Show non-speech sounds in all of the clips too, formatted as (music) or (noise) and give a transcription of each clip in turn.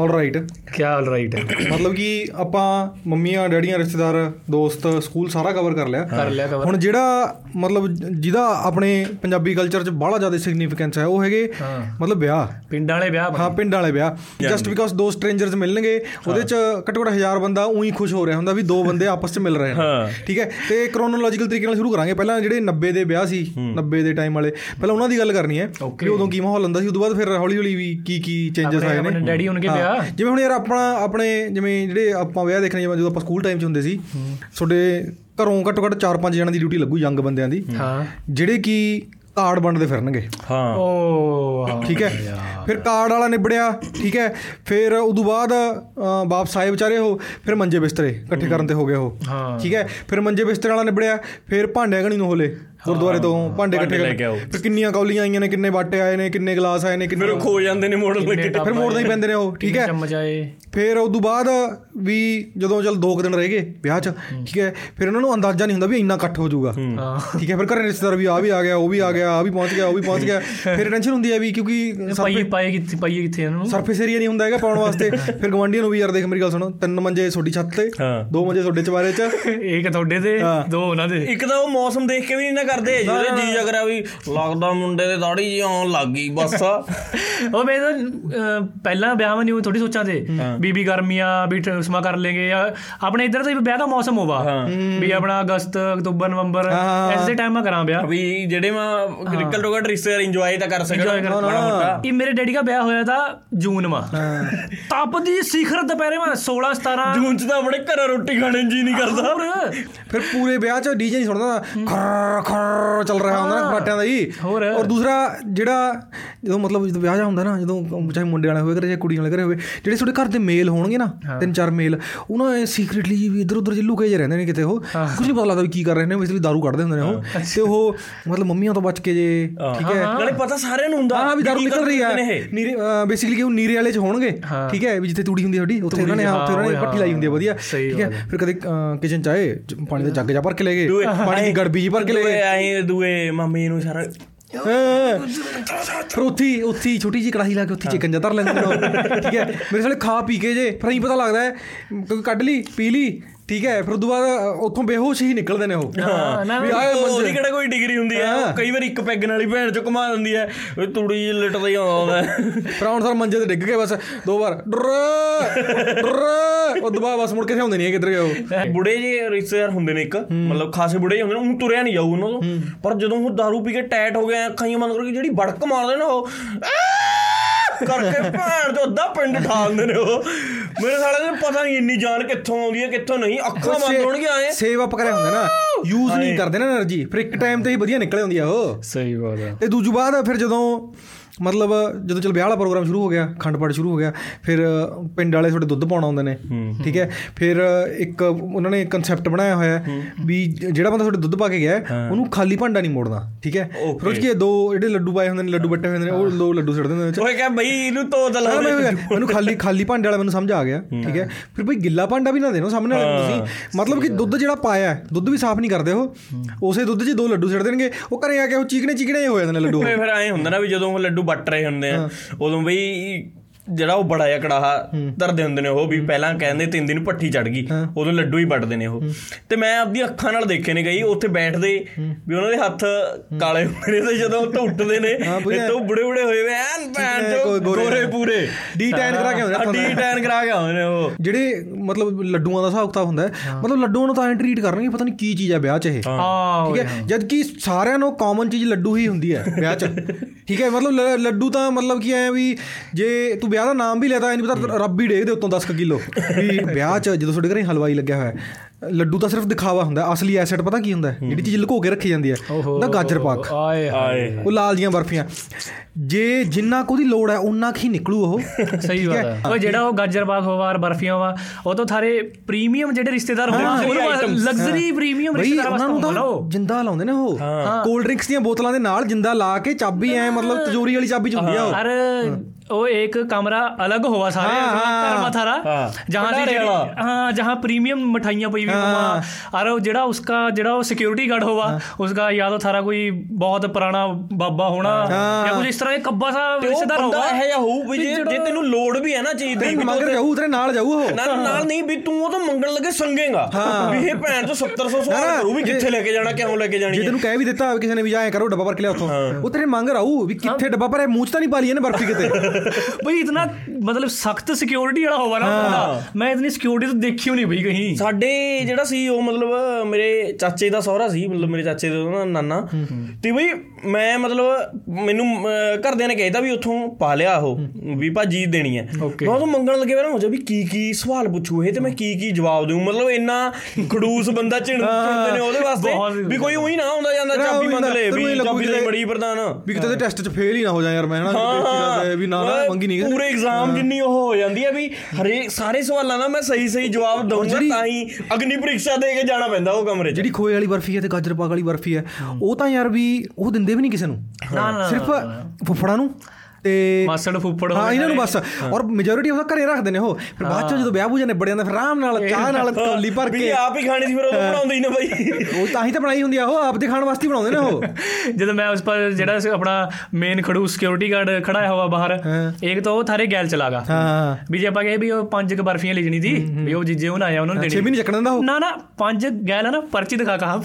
All right ਕੀ all right ਮਤਲਬ ਕਿ ਆਪਾਂ ਮੰਮੀਆਂ ਡੈਡੀਆਂ ਰਿਸ਼ਤੇਦਾਰ ਦੋਸਤ ਸਕੂਲ ਸਾਰਾ ਕਵਰ ਕਰ ਲਿਆ। ਕਰ ਲਿਆ ਕਵਰ ਹੁਣ ਜਿਹੜਾ ਮਤਲਬ ਜਿਹਦਾ ਆਪਣੇ ਪੰਜਾਬੀ ਕਲਚਰ 'ਚ ਬੜਾ ਜ਼ਿਆਦਾ ਸਿਗਨੀਫੀਕੈਂਸ ਹੈ ਉਹ ਹੈਗੇ ਹਾਂ। ਮਤਲਬ ਵਿਆਹ। ਪਿੰਡਾਂ ਵਾਲੇ ਵਿਆਹ ਹਾਂ ਪਿੰਡ ਵਾਲੇ ਵਿਆਹ। ਜਸਟ ਬਿਕਾਜ਼ ਦੋ ਸਟ੍ਰੇਂਜਰਸ ਮਿਲਣਗੇ ਉਹਦੇ 'ਚ ਘੱਟੋ ਘੱਟ ਹਜ਼ਾਰ ਬੰਦਾ ਉਹੀ ਖੁਸ਼ ਹੋ ਰਿਹਾ ਹੁੰਦਾ ਵੀ ਦੋ ਬੰਦੇ (laughs) ਆਪਸ 'ਚ ਮਿਲ ਰਹੇ ਨੇ ਠੀਕ ਹੈ? ਤੇ ਕ੍ਰੋਨੋਲੋਜੀਕਲ ਤਰੀਕੇ ਨਾਲ ਸ਼ੁਰੂ ਕਰਾਂਗੇ। ਪਹਿਲਾਂ ਜਿਹੜੇ 90 ਦੇ ਵਿਆਹ ਸੀ 90 ਦੇ ਟਾਈਮ ਵਾਲੇ ਪਹਿਲਾਂ ਉਹਨਾਂ ਦੀ ਗੱਲ ਕਰਨੀ ਹੈ Okay. ਵੀ ਉਦੋਂ ਕੀ ਮਾਹੌਲ ਹੁੰਦਾ ਸੀ? ਉਦੋਂ ਬਾਅਦ ਫਿਰ ਹੌਲੀ ਹੌਲੀ ਵੀ ਕੀ ਕੀ ਚੇਂਜਸ ਆਏ ਆਪਣੇ ਨੇ ਡੈਡੀ ਉਹਨਾਂ ਕੇ ਹਾਂ, ਵਿਆਹ ਜਿਵੇਂ ਹੁਣ ਯਾਰ ਆਪਣਾ ਆਪਣੇ ਜਿਵੇਂ ਜਿਹੜੇ ਆਪਾਂ ਵਿਆਹ ਦੇਖਣੇ ਜਿਵੇਂ ਜਦੋਂ ਆਪਾਂ ਸਕੂਲ ਟਾਈਮ 'ਚ ਹੁੰਦੇ ਸੀ ਤੁਹਾਡੇ ਘਰੋਂ ਘੱਟੋ ਘੱਟ 4-5 ਜਣਾਂ ਦੀ ਡਿਊਟੀ ਲੱਗੂ ਯੰਗ ਬੰਦਿਆਂ ਦੀ। ਹਾਂ। ਜਿਹੜੇ ਕੀ ਕਾਰਡ ਵੰਡਦੇ ਫਿਰਨਗੇ। ਹਾਂ। ਓ ਹਾਂ ਠੀਕ ਹੈ? ਫਿਰ ਕਾਰਡ ਵਾਲਾ ਨਿਬੜਿਆ ਠੀਕ ਹੈ? ਫਿਰ ਉਦੋਂ ਬਾਅਦ ਵਾਪਸ ਆਏ ਵਿਚਾਰੇ ਉਹ ਫਿਰ ਮੰਜੇ ਬਿਸਤਰੇ ਇਕੱਠੇ ਕਰਨ ਤੇ ਹੋ ਗਏ ਉਹ। ਹਾਂ। ਠੀਕ ਹੈ? ਫਿਰ ਮੰਜੇ ਬਿਸਤਰੇ ਵਾਲਾ ਨਿਬੜਿਆ ਫਿਰ ਭਾਂਡੇ ਗਣੀ ਨੂੰ ਹੋਲੇ ਗੁਰਦੁਆਰੇ ਤੋਂ ਭਾਂਡੇ ਇਕੱਠੇ ਲੈ ਕਰਨ। ਕੇ ਆਓ। ਫਿਰ ਕਿੰਨੀਆਂ ਕੌਲੀਆਂ ਆਈਆਂ ਨੇ ਕਿੰਨੇ ਬਾਟੇ ਆਏ ਨੇ ਕਿੰਨੇ ਗਲਾਸ ਆਏ ਨੇ ਕਿੰਨੇ ਫਿਰ ਖੋ ਜਾਂਦੇ ਨੇ ਮੋੜਨ ਲੱਗੇ। ਫਿਰ ਮੋੜਦੇ ਹੀ ਪੈਂਦੇ ਨੇ ਉਹ ਠੀਕ ਹੈ? ਚਮਚ ਆਏ। ਫਿਰ ਉਦੋਂ ਬਾਅਦ ਵੀ ਜਦੋਂ ਚਲ ਦੋ ਕੁ ਦਿਨ ਰਹਿ ਗਏ ਵਿਆਹ 'ਚ ਠੀਕ ਹੈ ਫਿਰ ਉਹਨਾਂ ਨੂੰ ਅੰਦਾਜ਼ਾ ਨਹੀਂ ਹੁੰਦਾ ਵੀ ਇੰਨਾ ਇਕੱਠ ਹੋ ਜਾਊਗਾ। ਠੀਕ ਹੈ ਫਿਰ ਘਰੇ ਰਿਸ਼ਤੇਦਾਰ ਵੀ ਆ ਵੀ ਆ ਗਿਆ ਉਹ ਵੀ ਆ ਗਿਆ ਆ ਵੀ ਪਹੁੰਚ ਗਿਆ ਉਹ ਵੀ ਪਹੁੰਚ ਗਿਆ। ਫਿਰ ਟੈਨਸ਼ਨ ਹੁੰਦੀ ਹੈ ਵੀ ਕਿਉਂਕਿ ਪਾਈਏ ਪਾਏ ਕਿੱਥੇ ਪਾਈਏ ਕਿੱਥੇ ਇਹਨਾਂ ਨੂੰ? ਸਰਫੇਸ ਏਰੀਆ ਨਹੀਂ ਹੁੰਦਾ ਹੈਗਾ ਪਾਉਣ ਵਾਸਤੇ। ਫਿਰ ਗਵਾਂਢੀਆਂ ਨੂੰ ਵੀ ਯਾਰ ਦੇਖ ਮੇਰੀ ਗੱਲ ਸੁਣੋ ਤਿੰਨ ਮੰਜੇ ਛੋਟੀ ਛੱਤ ਤੇ। ਦੋ ਮੰਜੇ ਤੁਹਾਡੇ ਚਵਾਰੇ 'ਚ। ਇੱਕ ਤੁਹਾਡੇ ਤੇ। ਦੋ ਉਹਨਾਂ ਦੇ। ਇੱਕ ਤਾਂ ਉਹ ਮੌਸਮ ਦੇਖ ਕੇ ਵੀ ਨਹੀਂ ਨਾ ਕਰਦੇ ਜਿਹੜੇ ਜੀ ਜਗਰਾ ਵੀ ਲੱਗਦਾ ਮੁੰਡੇ ਦੇ ਦਾੜੀ ਜੀ ਆਉਣ ਲੱਗ ਗਈ ਬਸ (laughs) ਉਹ ਮੈਂ ਤਾਂ ਪਹਿਲਾਂ ਵਿਆਹ ਮੈਂ ਨਹੀਂ ਥੋੜੀ ਸੋਚਾਂ ਤੇ। ਬੀਬੀ ਗਰਮੀਆਂ ਵੀ ਸਮਾਂ ਕਰ ਲੇਗੇ ਜਾਂ ਆਪਣੇ ਇੱਧਰ ਤਾਂ ਵਿਆਹ ਦਾ ਮੌਸਮ ਹੋਵਾ ਵੀ ਆਪਣਾ ਅਗਸਤ ਅਕਤੂਬਰ ਨਵੰਬਰ। ਐਸੇ ਟਾਈਮ ਮੈਂ ਕਰਾਂ ਵਿਆਹ। ਵੀ ਜਿਹੜੇ ਮੈਂ ਕ੍ਰਿਕਲ ਰੋਗਾ ਰਿਸ਼ਤੇਦਾਰ ਇੰਜੋਏ ਤਾਂ ਕਰ ਸਕਣ। ਇਹ ਮੇਰੇ ਡੈਡੀ ਦਾ ਵਿਆਹ ਹੋਇਆ ਤਾਂ ਜੂਨ ਮਾ ਤਪ ਦੀ ਸਿਖਰ ਦੁਪਹਿਰੇ ਮਾ 16 17 ਜੂਨ ਚ ਤਾਂ ਆਪਣੇ ਘਰ ਰੋਟੀ ਖਾਣੇ ਜੀ ਨਹੀਂ ਕਰਦਾ। ਫਿਰ ਪੂਰੇ ਵਿਆਹ 'ਚ ਡੀਜੇ ਨਹੀਂ ਸੁਣਦਾ ਖਰ ਖਰ ਚੱਲ ਰਿਹਾ ਹੁੰਦਾ ਨਾ ਫਰਾਟਿਆਂ ਦਾ ਹੀ। ਹੋਰ। ਔਰ ਦੂਸਰਾ ਜਿਹੜਾ ਜਦੋਂ ਮਤਲਬ ਜਦੋਂ ਵਿਆਹ ਜਾ ਹੁੰਦਾ ਨਾ ਜਦੋਂ ਚਾਹੇ ਮੁੰਡੇ ਵਾਲੇ ਹੋਵੇ ਘਰੇ ਚਾਹੇ ਕੁੜੀ ਵਾਲੇ ਘਰੇ ਹੋਵੇ ਜਿਹੜੇ ਤੁਹਾਡੇ ਘਰ ਦੇ ਮੇਲ ਹੋਣਗੇ ਨਾ ਤਿੰਨ ਚਾਰ ਮੇਲ ਉਹਨਾਂ ਸੀਕ੍ਰੀਟਲੀ ਵੀ ਇਧਰ ਉਧਰ ਜਿੱਲੂ ਕੇ ਜੇ ਰਹਿੰਦੇ ਨੇ ਕਿਤੇ ਉਹ। ਕੁਝ ਨਹੀਂ ਪਤਾ ਲੱਗਦਾ ਵੀ ਕੀ ਕਰ ਰਹੇ ਨੇ ਇਸ ਲਈ ਦਾਰੂ ਕੱਢਦੇ ਹੁੰਦੇ ਨੇ ਉਹ। ਤੇ ਉਹ ਮਤਲਬ ਮੰਮੀਆਂ ਤੋਂ ਬਚ ਕੇ ਜੇ ਠੀਕ ਹੈ। ਨਾਲੇ ਪਤਾ ਸਾਰਿਆਂ ਨੂੰ ਹੁੰਦਾ ਹਾਂ ਵੀ ਦਾਰੂ ਨਿਕਲ ਰਹੀ ਹੈ। ਨੀਰੇ ਬੇਸਿਕਲੀ ਕਿ ਉਹ ਨੀਰੇ ਵਾਲੇ ਚ ਹੋਣਗੇ ਠੀਕ ਹੈ ਵੀ ਜਿੱਥੇ ਤੂੜੀ ਹੁੰਦੀ ਤੁਹਾਡੀ ਉੱਥੇ ਉਹਨਾਂ ਨੇ ਉੱਥੇ ਉਹਨਾਂ ਨੇ ਪੱਟੀ ਲਾਈ ਹੁੰਦੀ ਹੈ। ਵਧੀਆ ਠੀਕ ਹੈ। ਫਿਰ ਕਦੇ ਕਿਚਨ ਚ ਆਏ ਜ- ਪਾਣੀ ਦਾ ਜੱਗ ਜਾ ਭਰ ਕੇ ਲੈ ਗਏ ਪਾਣੀ ਦੀ ਗੜਬੀ ਜੀ ਭਰ ਕੇ ਲੈ ਗਏ। ਆਏ ਦੂਏ ਮੰਮੀ ਨੂੰ ਸਾਰਾ ਹਾਂ। ਫਿਰ ਉੱਥੀ ਉੱਥੀ ਛੋਟੀ ਜੀ ਕੜਾਹੀ ਲਾ ਕੇ ਉੱਥੀ ਚਿਕਨ ਜਾ ਧਰ ਲੈਂਦੇ ਨੇ ਉਹ। ਠੀਕ ਹੈ ਮੇਰੇ ਸਾਲੇ ਖਾ ਪੀ ਕੇ ਜੇ, ਫਿਰ ਨਹੀਂ ਪਤਾ ਲੱਗਦਾ ਹੈ ਕਿਉਂਕਿ ਕੱਢ ਲਈ, ਪੀ ਲਈ ਠੀਕ ਹੈ ਫਿਰ ਅ, ਉੱਥੋਂ ਬੇਹੋਸ਼ ਹੀ ਨਿਕਲਦੇ ਨੇ ਉਹ। ਹਾਂ, ਨਾ ਵੀ ਆਏ ਉਹ- ਉਹਦੀ ਕਿਹੜਾ ਕੋਈ ਡਿਗਰੀ ਹੁੰਦੀ ਹੈ? ਉਹ ਕਈ ਵਾਰ ਇੱਕ ਪੈਗ ਨਾਲ ਹੀ ਭੈਣ ਚ ਘੁਮਾ ਦਿੰਦੀ ਹੈ। ਉਹ ਤੂੜੀ ਜਿਹੀ ਲਿਟਦਾ ਹੀ। ਆਉਂਦਾ ਹੁਣ ਸਰ ਮੰਜੇ ਤੇ ਡਿੱਗ ਗਏ ਬਸ ਦੋ ਵਾਰ ਡਰ ਡਰ ਉਹ ਦੁਬਾਰਾ ਬਸ ਮੁੜ ਕੇ ਸਿਆਉਂਦੇ ਨਹੀਂ ਕਿੱਧਰ ਗਏ ਉਹ। ਬੁੜੇ ਜੇ ਰਿਸ਼ਤੇਦਾਰ ਹੁੰਦੇ ਨੇ ਇੱਕ ਮਤਲਬ ਖਾਸੇ ਬੁੜੇ ਹੁੰਦੇ ਨੇ ਉਹਨੂੰ ਤੁਰਿਆ ਨਹੀਂ ਜਾਊ ਉਹਨਾਂ ਤੋਂ। ਪਰ ਜਦੋਂ ਉਹ दारू ਪੀ ਕੇ ਟੈਟ ਹੋ ਗਏ ਅੱਖਾਂ ਹੀ ਬੰਦ ਕਰਕੇ ਜਿਹੜੀ ਬੜਕ ਮਾਰਦੇ ਨੇ ਉਹ ਕਰਕੇ ਭੈਣ ਦੇ ਉਦਾਂ ਪਿੰਡ ਠਾਲਦੇ ਨੇ ਉਹ। ਮੇਰੇ ਸਾਲੇ ਨੂੰ ਪਤਾ ਨਹੀਂ ਇੰਨੀ ਜਾਨ ਕਿੱਥੋਂ ਆਉਂਦੀ ਹੈ ਕਿੱਥੋਂ ਨਹੀਂ। ਅੱਖਾਂ ਬੰਦ ਹੋਣਗੇ ਆਏ ਸੇਵ ਅਪ ਕਰਿਆ ਹੁੰਦਾ ਨਾ। ਯੂਜ਼ ਨਹੀਂ ਕਰਦੇ ਨਾ એનર્ਜੀ ਫਿਰ ਇੱਕ ਟਾਈਮ ਤੇ ਹੀ ਵਧੀਆ ਨਿਕਲੇ ਹੁੰਦੀ ਆ ਉਹ। ਸਹੀ ਬਾਤ ਆ। ਤੇ ਦੂਜੀ ਬਾਅਦ ਫਿਰ ਜਦੋਂ ਮਤਲਬ ਜਦੋਂ ਚਲ ਵਿਆਹ ਵਾਲਾ ਪ੍ਰੋਗਰਾਮ ਸ਼ੁਰੂ ਹੋ ਗਿਆ ਖੰਡ ਪਾਠ ਸ਼ੁਰੂ ਹੋ ਗਿਆ ਫਿਰ ਪਿੰਡ ਵਾਲੇ ਤੁਹਾਡੇ ਦੁੱਧ ਪਾਉਣ ਆਉਂਦੇ ਨੇ ਠੀਕ ਹੈ? ਫਿਰ ਇੱਕ ਉਹਨਾਂ ਨੇ ਕਨਸੈਪਟ ਬਣਾਇਆ ਹੋਇਆ ਵੀ ਜਿਹੜਾ ਬੰਦਾ ਤੁਹਾਡੇ ਦੁੱਧ ਪਾ ਕੇ ਗਿਆ ਉਹਨੂੰ ਖਾਲੀ ਭਾਂਡਾ ਨਹੀਂ ਮੋੜਨਾ ਠੀਕ ਹੈ? ਫਿਰ ਉਹ ਕੀ ਦੋ ਜਿਹੜੇ ਲੱਡੂ ਪਾਏ ਹੁੰਦੇ ਨੇ ਲੱਡੂ ਬੱਟੇ ਹੁੰਦੇ ਨੇ ਉਹ ਦੋ ਲੱਡੂ ਸੁੱਟ ਦਿੰਦੇ ਨੇ। ਉਹ ਕਹੇ ਬਈ ਇਹਨੂੰ ਧੋ ਦਲਾ ਮੈਨੂੰ ਖਾਲੀ ਖਾਲੀ ਭਾਂਡੇ ਵਾਲਾ ਮੈਨੂੰ ਸਮਝ ਆ ਗਿਆ ਠੀਕ ਹੈ? ਫਿਰ ਭਈ ਗਿੱਲਾ ਭਾਂਡਾ ਵੀ ਨਾ ਦੇਣਾ ਸਾਹਮਣੇ ਵਾਲੇ ਨੂੰ ਤੁਸੀਂ। ਮਤਲਬ ਕਿ ਦੁੱਧ ਜਿਹੜਾ ਪਾਇਆ ਦੁੱਧ ਵੀ ਸਾਫ਼ ਨਹੀਂ ਕਰਦੇ ਉਹ। ਉਸੇ ਦੁੱਧ 'ਚ ਦੋ ਲੱਡੂ ਸਿੱਟ ਦੇਣਗੇ। ਉਹ ਘਰੇ ਆ ਕੇ ਉਹ ਚੀਕਣੇ ਚੀਕਣੇ ਜਿਹੇ ਹੋ ਜਾਂਦੇ ਨੇ ਲੱਡੂ। ਫਿਰ ਐ ਹੁੰਦਾ ਨਾ ਵੀ ਜਦੋਂ ਉਹ ਲੱਡੂ ਵੱਟ ਰਹੇ ਹੁੰਦੇ ਆ। ਉਦੋਂ ਬਈ ਜਿਹੜਾ ਉਹ ਬੜਾ ਜਿਹਾ ਕੜਾਹਾ ਧਰਦੇ ਹੁੰਦੇ ਨੇ ਉਹ ਵੀ ਪਹਿਲਾਂ ਕਹਿੰਦੇ ਤਿੰਨ ਦਿਨ ਪੱਠੀ ਚੜ ਗਈ ਉਦੋਂ ਲੱਡੂ ਹੀ ਵੱਟਦੇ ਨੇ ਉਹ। ਤੇ ਮੈਂ ਆਪਦੀ ਅੱਖਾਂ ਨਾਲ ਦੇਖੇ ਨੇ ਗਈ ਉੱਥੇ ਬੈਠਦੇ ਵੀ ਉਹਨਾਂ ਦੇ ਹੱਥ ਕਾਲੇ ਹੁੰਦੇ ਨੇ ਤੇ ਜਦੋਂ ਉਹ ਉੱਠਦੇ ਨੇ ਪੂਰੇ ਤੇ ਉਹ ਬੁੜੇ ਬੁੜੇ ਹੋਏ ਵੇ ਐਨ ਭੈਣ ਚੋ ਗੋਰੇ- ਪੂਰੇ। ਡੀ ਟੈਨ ਕਰਾ ਕੇ ਆਉਂਦੇ ਡੀ ਟੈਨ ਕਰਾ ਕੇ ਆਉਂਦੇ ਨੇ ਉਹ। ਜਿਹੜੇ ਮਤਲਬ ਲੱਡੂਆਂ ਦਾ ਹਿਸਾਬ ਕਿਤਾਬ ਹੁੰਦਾ ਹੈ ਮਤਲਬ ਲੱਡੂਆਂ ਨੂੰ ਤਾਂ ਐਂ ਟਰੀਟ ਕਰਨਗੇ ਪਤਾ ਨਹੀਂ ਕੀ ਚੀਜ਼ ਹੈ ਵਿਆਹ 'ਚ ਇਹ। ਹਾਂ। ਠੀਕ ਹੈ? ਜਦ ਕਿ ਸਾਰਿਆਂ ਨੂੰ ਕਾਮਨ ਚੀਜ਼ ਲੱਡੂ ਹੀ ਹੁੰਦੀ ਹੈ ਵਿਆਹ 'ਚ। (laughs) ਠੀਕ ਹੈ? ਮਤਲਬ ਲੱਡੂ ਤਾਂ ਮਤਲਬ ਕੀ ਐ ਵੀ ਜੇ ਤੂੰ ਵਿਆਹ ਦਾ ਨਾਮ ਵੀ ਲੈਦਾ ਐ ਨਹੀਂ ਪਤਾ ਰੱਬ ਹੀ ਡੇਗ ਦੇ ਉੱਤੋਂ 10 ਕਿਲੋ। ਵੀ (laughs) ਵਿਆਹ 'ਚ ਜਦੋਂ ਤੁਹਾਡੇ ਘਰੇ ਹਲਵਾਈ ਲੱਗਿਆ ਹੋਇਆ ਲੱਡੂ ਤਾਂ ਸਿਰਫ ਦਿਖਾਵਾ ਹੁੰਦਾ ਅਸਲੀ ਐਸੈਟ ਪਤਾ ਕੀ ਹੁੰਦਾ ਜਿਹੜੀ ਚੀਜ਼ ਲੁਕੋ ਕੇ ਰੱਖੀ ਜਾਂਦੀ ਹੈ ਉਹਦਾ ਗਾਜਰ ਪਾਕ। ਆਏ ਹਾਏ। ਉਹ ਲਾਲ ਜੀਆਂ ਬਰਫੀਆਂ। ਜੇ ਜਿੰਨਾ ਕੋ ਦੀ ਲੋੜ ਹੈ ਉਨਾ ਹੀ ਨਿਕਲੂ ਉਹ। (laughs) ਸਹੀ ਬਾਤ ਹੈ? ਉਹ ਜਿਹੜਾ ਉਹ ਗਾਜਰ ਪਾਕ ਹੋਵਾਰ ਬਰਫੀਆਂ ਵਾ ਉਹ ਤੋਂ ਥਾਰੇ ਪ੍ਰੀਮੀਅਮ ਜਿਹੜੇ ਰਿਸ਼ਤੇਦਾਰ ਹੁੰਦੇ ਨੇ ਉਹਨਾਂ ਲਗਜ਼ਰੀ ਪ੍ਰੀਮੀਅਮ ਰਿਸ਼ਤੇਦਾਰ ਵਾਸਤੇ ਲਾਓ ਜਿੰਦਾ ਲਾਉਂਦੇ ਨੇ ਉਹ। ਕੋਲਡ ਡਰਿੰਕਸ ਦੀਆਂ ਬੋਤਲਾਂ ਦੇ ਨਾਲ ਜਿੰਦਾ ਲਾ ਕੇ ਚਾਬੀ ਐ ਮਤਲਬ ਤਜੋਰੀ ਵਾਲੀ ਚਾਬੀ ਚ ਹੁੰਦੀ ਆ ਉਹ। ਹਰ ਉਹ ਇੱਕ ਕਮਰਾ ਅਲਗ ਹੋਵਾ ਸਾਰੇ ਕਰਮਾ ਥਾਰਾ ਜਹਾਂ ਦੀ ਹਾਂ ਜਹਾਂ ਪ੍ਰੀਮੀਅਮ ਮਠਾਈਆਂ ਪਈ जेड़ी- वाला। हाँ जहाँ प्रीमियम मिठाइयाँ पई हुई हाँ। हुआ और वो जेड़ा उसका जेड़ा वो सिक्योरिटी गार्ड हुआ उसका या तो थारा कोई बहुत पुराना बाबा होना हाँ। या कुछ इस तरह एक कब्बा सा ਤੇ ਉਹ रिश्तेदार ਬੰਦਾ होगा ਇਹ ਜਿਹਾ ਹੋਊ ਵੀ ਜੇ ਜੇ ਤੈਨੂੰ ਲੋੜ ਵੀ ਹੈ ਨਾ ਚੀਜ਼ ਦੀ ਤੇਰੇ ਵੀ ਮੰਗ ਤੂੰ ਜਾਊ ਤੇਰੇ ਨਾਲ ਜਾਊ ਉਹ ਨਾਲ ਨਾਲ ਨਹੀਂ ਵੀ ਤੂੰ ਉਹ ਤੋਂ ਮੰਗਣ ਲੱਗੇ ਸੰਗੇਗਾ ਵੀ ਇਹ ਭੈਣ ਤੋਂ 700 ਸਵਾਲ ਨਾ, ਕਰੂ ਵੀ ਜੇ- ਕਿੱਥੇ ਲੈ ਕੇ ਜਾਣਾ ਕਿਉਂ ਲੈ ਕੇ ਜਾਣੀ ਜੇ ਹੈ ਤੈਨੂੰ ਕਹਿ ਵੀ ਦਿੱਤਾ ਹੋਵੇ ਕਿਸੇ ਨੇ ਵੀ ਜਾਏ ਕਰੋ ਡੱਬਾ ਭਰ ਕੇ ਲਿਆ ਉੱਥੋਂ ਉਹ ਤੇਰੇ ਮੰਗ ਰਾਊ ਵੀ ਕਿੱਥੇ ਡੱਬਾ ਭਰਿਆ ਮੂੰਹ ਚ ਤਾਂ ਨਹੀਂ ਪਾ ਲਈ ਇਹਨੇ ਬਰਫੀ ਕਿਤੇ (laughs) भाई इतना मतलब सख्त सिक्योरिटी वाला होगा ना बंदा। मैं इतनी सिक्योरिटी तो देखी नहीं भाई कहीं ਸਾਡੇ ਜਿਹੜਾ ਸੀ ਉਹ ਮਤਲਬ ਮੇਰੇ ਚਾਚੇ ਦਾ ਸਹੁਰਾ ਸੀ ਮਤਲਬ ਮੇਰੇ ਚਾਚੇ ਦਾ ਨਾਨਾ। ਤੇ ਬਈ ਮੈਂ ਮਤਲਬ ਮੈਨੂੰ ਘਰਦਿਆਂ ਨੇ ਕਹਿਤਾ ਵੀ ਉੱਥੋਂ ਪਾ ਲਿਆ ਉਹ ਵੀ ਭਾਜੀ ਦੇਣੀ ਹੈ। Okay. ਮੈਂ ਉਹ ਮੰਗਣ ਲੱਗੇ ਪਹਿਲਾਂ ਹੋ ਵੀ ਕੀ ਕੀ ਸਵਾਲ ਪੁੱਛੂ ਇਹ ਤੇ ਮੈਂ ਕੀ ਕੀ ਜਵਾਬ ਦੇਵਾਂ ਮਤਲਬ ਇੰਨਾ ਖੜੂਸ ਬੰਦਾ ਚਿਣ ਚੁਣਦੇ ਨੇ ਉਹਦੇ ਵਾਸਤੇ ਵੀ ਕੋਈ ਉਹੀ ਨਾ ਹੁੰਦਾ ਜਾਂਦਾ ਨਾ, ਚਾਬੀ ਮੰਗ ਨਾ, ਲੈ ਵੀ ਚਾਬੀ ਦੇ ਕਿਤੇ- ਬੜੀ ਪ੍ਰਧਾਨ ਵੀ ਕਿਤੇ ਟੈਸਟ 'ਚ ਫੇਲ ਹੀ ਨਾ ਹੋ ਜਾ ਯਾਰ ਮੈਂ ਹਨਾ ਵੀ ਨਾ ਨਾ ਮੰਗੀ ਨਹੀਂ ਪੂਰੇ ਐਗਜ਼ਾਮ ਜਿੰਨੀ ਉਹ ਹੋ ਜਾਂਦੀ ਹੈ ਵੀ ਹਰੇ ਸਾਰੇ ਸਵਾਲਾਂ ਦਾ ਮੈਂ ਸਹੀ ਸਹੀ ਜਵਾਬ ਦਊਂਗਾ ਤਾਂ ਹੀ ਅਗਨੀ ਪ੍ਰੀਖਿਆ ਦੇ ਕੇ ਜਾਣਾ ਪੈਂਦਾ ਉਹ ਕਮਰੇ 'ਚ। ਜਿਹੜੀ ਖੋਏ ਵਾਲੀ ਬਰਫੀ ਹੈ ਤੇ ਗਾਜਰ ਪਾਕ ਵਾਲੀ ਬਰਫੀ ਹੈ। ਉਹ ਤਾਂ ਯਾਰ ਵੀ ਉਹ ਦਿੰਦੇ ਵੀ ਨਹੀਂ ਕਿਸੇ ਨਾ, ਸਿਰਫ ਫੁੱਫੜਾਂ ਨੂੰ। ਤੇ ਮਾਸੜ ਫੁੱਫੜ ਹਾਂ ਇਹਨਾਂ ਨੂੰ ਬਸ। ਔਰ ਮੈਜੋਰਿਟੀ ਉਹਦਾ ਘਰੇ ਰੱਖਦੇ ਨੇ ਉਹ। ਫਿਰ ਬਾਅਦ ਚ ਜਦੋਂ ਵਿਆਹ ਬੂਜਾ ਨਿਬੜ ਜਾਂਦਾ ਫਿਰ ਆਰਾਮ ਨਾਲ ਚਾਹ ਨਾਲ ਕੌਲੀ ਭਰ ਕੇ। ਵੀ ਆਪ ਹੀ ਖਾਣੀ ਸੀ ਫਿਰ ਉਹ ਬਣਾਉਂਦੇ ਹੀ ਨਾ ਬਾਈ। ਉਹ ਤਾਂ ਹੀ ਤਾਂ ਬਣਾਈ ਹੁੰਦੀ ਆ ਉਹ ਆਪ ਦੇ ਖਾਣ ਵਾਸਤੇ ਬਣਾਉਂਦੇ ਨੇ ਉਹ। (laughs) ਜਦੋਂ ਮੈਂ ਉਸ ਪਰ ਜਿਹੜਾ ਆਪਣਾ ਮੇਨ ਖੜੂ ਸਿਕਿਉਰਿਟੀ ਗਾਰਡ ਖੜਾ ਹੋਇਆ ਬਾਹਰ ਇੱਕ ਤਾਂ ਉਹ ਥਾਰੇ ਗੈਲ ਚਲਾਗਾ ਵੀ ਜੇ ਆਪਾਂ ਕਹੇ ਵੀ ਉਹ ਪੰਜ ਕ ਬਰਫੀਆਂ ਲੈ ਜਣੀ ਦੀ ਵੀ ਉਹ ਜਿੱਜੇ ਉਹ ਨਾ ਆਇਆ ਉਹਨਾਂ ਨੂੰ ਦੇਣੀ। ਛੇ ਵੀ ਨਹੀਂ ਚੱਕਣ ਦਿੰਦਾ ਉਹ? ਨਾ ਨਾ ਪੰਜ ਗੈਲ ਆ ਨਾ ਪਰਚੀ ਦਿਖਾ ਕਹਾ।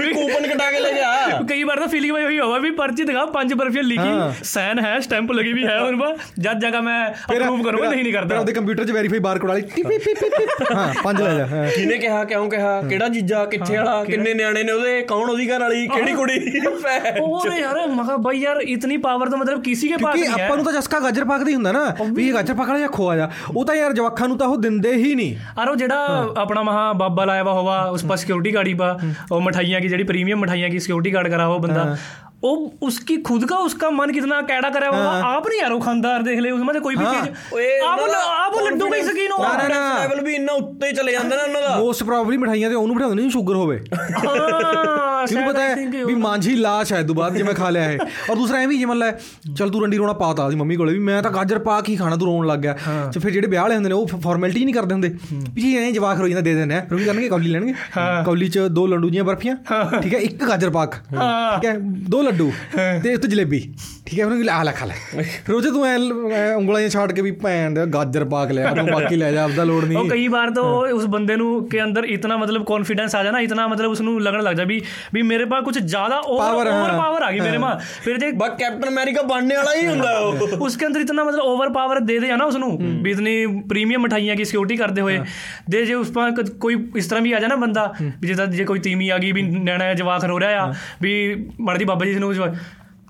ਵੀ ਕੂਪਨ ਕਟਾ ਕੇ ਲੈ ਜਾ। ਕਈ ਵਾਰ ਤਾਂ ਫੀਲਿੰਗ ਹੋਈ ਹੋਵਾ ਵੀ ਪਰਚੀ ਦਿਖਾ ਪੰਜ ਬਰਫੀਆਂ ਲਿਖੀ। ਸਾਈਨ ਹੈ ਸਟੈਂਪ ਲੱਗੀ ਵੀ ਹੈ ਉਹਨਾਂ ਪਾ ਜਦ ਜਗ੍ਹਾ ਮੈਂ ਅਪਰੂਵ ਕਰੂੰਗਾ ਨਹੀਂ ਨਹੀਂ ਕਰਦਾ। ਉਹਦੇ ਕੰਪਿਊਟਰ 'ਚ ਵੈਰੀਫਾਈ ਬਾਰਕੋਡ ਵਾਲੀ ਟਿਪ ਟਿਪ ਟਿਪ ਹਾਂ ਪੰਜ ਲੈ ਜਾ ਕਿਹਨੇ ਕਿਹਾ ਕਿਉਂ ਕਿਹਾ ਕਿਹੜਾ ਜੀਜਾ ਕਿੱਥੇ ਵਾਲਾ ਕਿੰਨੇ ਨਿਆਣੇ ਨੇ ਉਹਦੇ ਕੌਣ ਉਹਦੀ ਘਰ ਵਾਲੀ ਕਿਹੜੀ ਕੁੜੀ ਉਹ ਯਾਰ ਮਗਾ ਬਾਈ ਯਾਰ ਇਤਨੀ ਪਾਵਰ ਦਾ ਮਤਲਬ ਕਿਸੇ ਕੇ ਪਾਸ ਨਹੀਂ ਹੈ। ਕਿ ਆਪਾਂ ਨੂੰ ਤਾਂ ਜਸਕਾ ਗਾਜਰ ਪਾਕ ਦੀ ਹੁੰਦਾ ਨਾ ਵੀ ਇਹ ਗਾਜਰ ਪਾਕ ਵਾਲਾ ਜਾਂ ਖੋਆ ਜਾ। ਉਹ ਤਾਂ ਯਾਰ ਜਵਾਖਾਂ ਨੂੰ ਤਾਂ ਉਹ ਦਿੰਦੇ ਹੀ ਨਹੀਂ। ਅਰ ਉਹ ਜਿਹੜਾ ਆਪਣਾ ਮਹਾ ਬਾਬਾ ਲਾਇਆ ਵਾ ਹੋਵਾ ਉਸ ਪਰ ਸਿਕਿਉਰਿਟੀ ਗਾਰਡੀ ਬਾ ਉਹ ਮਠਾਈਆਂ ਕੀ ਜਿਹੜੀ ਪ੍ਰੀਮੀਅਮ ਮਠਾਈਆਂ ਕੀ ਸਿਕਿਉਰਿਟੀ ਗਾਰਡ ਕਰਾ ਉਹ ਬੰਦਾ। वो उसकी खुद का उसका मन कितना कैड़ा करा हुआ आप नहीं यार वो खानदार देख ले उसमें से कोई भी हाँ। चीज ਓਏ आप आप वो लड्डू के शकीन हो ਨਾ, ਨਾ, ਨਾ। ਲੈਵਲ ਵੀ ਇੰਨਾ ਉੱਤੇ ਚਲੇ ਜਾਂਦੇ ਨੇ ਉਹਨਾਂ ਦਾ ਮੋਸਟ ਪ੍ਰੋਬਬਲੀ ਮਿਠਾਈਆਂ ਤੇ ਉਹਨੂੰ ਬਿਠਾਉਂਦੇ ਨੇ ਸ਼ੂਗਰ ਹੋਵੇ हाँ, ਮੈਨੂੰ ਪਤਾ ਹੈ ਵੀ ਮਾਂਝੀ ਲਾਸ਼ ਹੈ ਦੁਬਾਰ ਜੇ ਮੈਂ ਖਾ ਲਿਆ ਹੈ ਔਰ ਦੂਸਰਾ ਐਵੇਂ ਹੀ ਜਮਨ ਲੈ ਚਲ ਤੂੰ ਰੰਡੀ ਰੋਣਾ ਪਾਤਾ ਆਦੀ ਮੰਮੀ ਕੋਲੇ ਵੀ ਮੈਂ ਤਾਂ ਗਾਜਰ ਪਾ ਕੇ ਖਾਣਾ ਤੂੰ ਰੋਣ ਲੱਗ ਗਿਆ। ਤੇ ਫਿਰ ਜਿਹੜੇ ਵਿਆਹ ਵਾਲੇ ਹੁੰਦੇ ਨੇ ਉਹ ਫਾਰਮੈਲਿਟੀ ਨਹੀਂ ਕਰਦੇ ਹੁੰਦੇ। ਵੀ ਜੀ ਐਂ ਜਵਾਕ ਰੋਈ ਜਾਂਦਾ ਦੇ ਦਿੰਦੇ ਨੇ ਰੋਈ ਕਰਨਗੇ ਕੌਲੀ ਲੈਣਗੇ। ਕੌਲੀ 'ਚ ਦੋ ਲੰਡੂ ਜੀਆਂ ਬਰਫੀਆਂ। ਠੀਕ ਹੈ ਇੱਕ ਗਾਜਰ ਪਾਕ। ਠੀਕ ਹੈ ਦੋ ਲੱਡੂ ਤੇ ਇੱਕ ਜਲੇਬੀ। ਠੀਕ ਹੈ ਉਹਨੇ ਕਿਹਾ ਆ ਲੈ ਖਾ ਲੈ ਫਿਰ ਉਹ ਚ ਤੂੰ ਐ ਉਂਗਲਾਂ ਜਿਹਾ ਛਾੜ ਕੇ ਵੀ ਭੈਣ ਦੇ ਗਾਜਰ ਪਾਕ ਲਿਆ ਤੂੰ ਬਾਕੀ ਲੈ ਜਾ ਆਪਦਾ ਲੋੜ ਨਹੀਂ। ਉਹ ਕਈ ਵਾਰ ਤਾਂ ਉਸ ਬੰਦੇ ਨੂੰ ਕੇ ਅੰਦਰ ਇਤਨਾ ਮਤਲਬ ਕੌਨਫੀਡੈਂਸ ਆ ਜਾਣਾ ਇਤਨਾ ਮਤਲਬ ਉਸ ਨੂੰ ਲੱਗਣ ਲੱਗ ਜਾ ਵੀ ਵੀ ਮੇਰੇ ਪਾਸ ਕੁਝ ਜ਼ਿਆਦਾ ਓਵਰ ਪਾਵਰ ਆ ਗਈ ਮੇਰੇ ਮਾ। ਫਿਰ ਜੇ ਬਸ ਕੈਪਟਨ ਅਮਰੀਕਾ ਬਣਨੇ ਵਾਲਾ ਹੀ ਹੁੰਦਾ ਉਹ। (laughs) ਉਸਕੇ ਅੰਦਰ ਇਤਨਾ ਮਤਲਬ ਓਵਰ ਪਾਵਰ ਦੇ ਦੇ ਨਾ ਉਸ ਨੂੰ ਵੀ ਇਤਨੀ ਪ੍ਰੀਮੀਅਮ ਮਠਾਈਆਂ ਕੀ ਸਿਕਿਉਰਿਟੀ ਕਰਦੇ ਹੋਏ। ਦੇ ਜੇ ਉਸ ਪਾ ਕੋਈ ਇਸ ਤਰ੍ਹਾਂ ਵੀ ਆ ਜਾਣਾ ਬੰਦਾ ਵੀ ਜੇ ਕੋਈ ਤੀਮੀ ਆ ਗਈ ਵੀ ਨੈਣਾ ਜਵਾਖਰ ਹੋ ਰਿਹਾ ਆ ਵੀ ਮਰਦੀ ਬਾਬਾ ਜੀ ਨੂੰ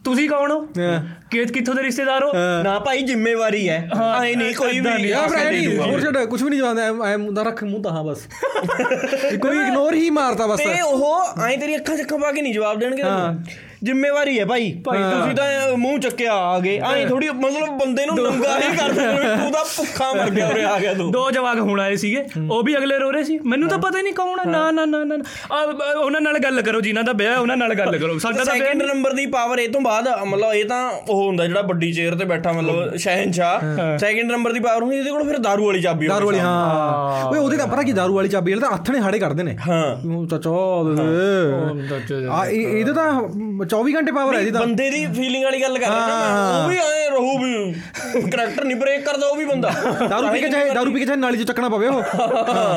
ਤੁਸੀਂ ਕੌਣ ਹੋ? ਹਾਂ। ਕਿ ਕਿੱਥੋਂ ਦੇ ਰਿਸ਼ਤੇਦਾਰ ਹੋ? ਨਾ ਭਾਈ ਜ਼ਿੰਮੇਵਾਰੀ ਹੈ। ਐ ਨਹੀਂ ਕੋਈ ਵੀ ਨਹੀਂ, ਯਾਰ ਦੂਗਾ। ਹੋਰ ਛੱਡ ਕੁਝ ਵੀ ਨਹੀਂ ਜਾਣਦਾ ਐ ਮੁੰਡਾ ਰੱਖ ਮੂੰਹ ਤਾਂ ਹਾਂ ਬਸ। (laughs) ਕੋਈ ਇਗਨੋਰ ਹੀ ਮਾਰਦਾ ਬਸ। ਤੇ ਉਹ ਐ ਤੇਰੀ ਅੱਖਾਂ ਚੱਖਾਂ ਪਾ ਕੇ ਨਹੀਂ ਜਵਾਬ ਦੇਣਗੇ ਤੈਨੂੰ। ਜ਼ਿੰਮੇਵਾਰੀ ਹੈ ਭਾਈ। ਤੁਸੀਂ ਤਾਂ ਮੂੰਹ ਚੱਕਿਆ ਆ ਗਏ ਐ ਥੋੜੀ ਮਤਲਬ ਬੰਦੇ ਨੂੰ ਨੰਗਾ ਹੀ ਕਰ ਦਿੰਦੇ ਤੂੰ ਤਾਂ ਭੁੱਖਾ ਮਰ ਗਿਆ ਉਰੇ ਆ ਗਿਆ ਤੂੰ। ਦੋ ਜਵਾਕ ਹੁਣ ਆਏ ਸੀਗੇ। ਉਹ ਵੀ ਅਗਲੇ ਰੋ ਰਹੇ ਸੀ। ਮੈਨੂੰ ਤਾਂ ਪਤਾ ਹੀ ਨਹੀਂ ਕੌਣ ਆ। ਨਾ ਨਾ ਨਾ ਨਾ ਉਹਨਾਂ ਨਾਲ ਗੱਲ ਕਰੋ ਜਿਨ੍ਹਾਂ ਦਾ ਵਿਆਹ ਹੈ, ਉਹਨਾਂ ਨਾਲ ਗੱਲ ਕਰੋ। ਸਾਡਾ ਤਾਂ ਸੈਕਿੰਡ ਨੰਬਰ ਦੀ ਪਾਵਰ ਇਹ ਤੋਂ ਬਾਅਦ ਮਤਲਬ ਇਹ ਤਾਂ ਉਹ ਹੁੰਦਾ ਜਿਹੜਾ ਵੱਡੀ ਚੇਅਰ ਤੇ ਬੈਠਾ ਮਤਲਬ ਸ਼ਹਿਨशाह ਸੈਕਿੰਡ ਨੰਬਰ ਦੀ ਪਾਵਰ ਹੁੰਦੀ ਇਹਦੇ ਕੋਲ ਫਿਰ ਦਾਰੂ ਵਾਲੀ ਚਾਬੀ ਦਾਰੂ ਵਾਲੀ ਹਾਂ। ਓਏ ਉਹਦੇ ਤਾਂ ਪਤਾ ਕੀ ਦਾਰੂ ਵਾਲੀ ਚਾਬੀ ਤਾਂ ਹੱਥ ਨੇ ਹਾੜੇ ਕੱਢਦੇ ਨੇ। ਹਾਂ। ਚਾਚਾ ਆ ਇਹ- ਇਹਦੇ ਤਾਂ 24 ਘੰਟੇ ਪਾਵਰ ਹੈ ਇਹਦੀ ਤਾਂ। ਬੰਦੇ ਦੀ ਫੀਲਿੰਗ ਵਾਲੀ ਗੱਲ ਕਰ ਰਿਹਾ ਨਾ ਮੈਂ। ਉਹ ਵੀ ਐ ਰਹੂ ਵੀ ਕਰੈਕਟਰ ਨਹੀਂ ਬ੍ਰੇਕ ਕਰਦਾ ਉਹ ਵੀ ਬੰਦਾ। ਦਾਰੂ ਪੀ ਕੇ ਚਾਹੇ ਦਾਰੂ ਪੀ ਕੇ ਚਾਹੇ ਨਾਲੀ 'ਚ ਚੱਕਣਾ ਪਵੇ ਉਹ।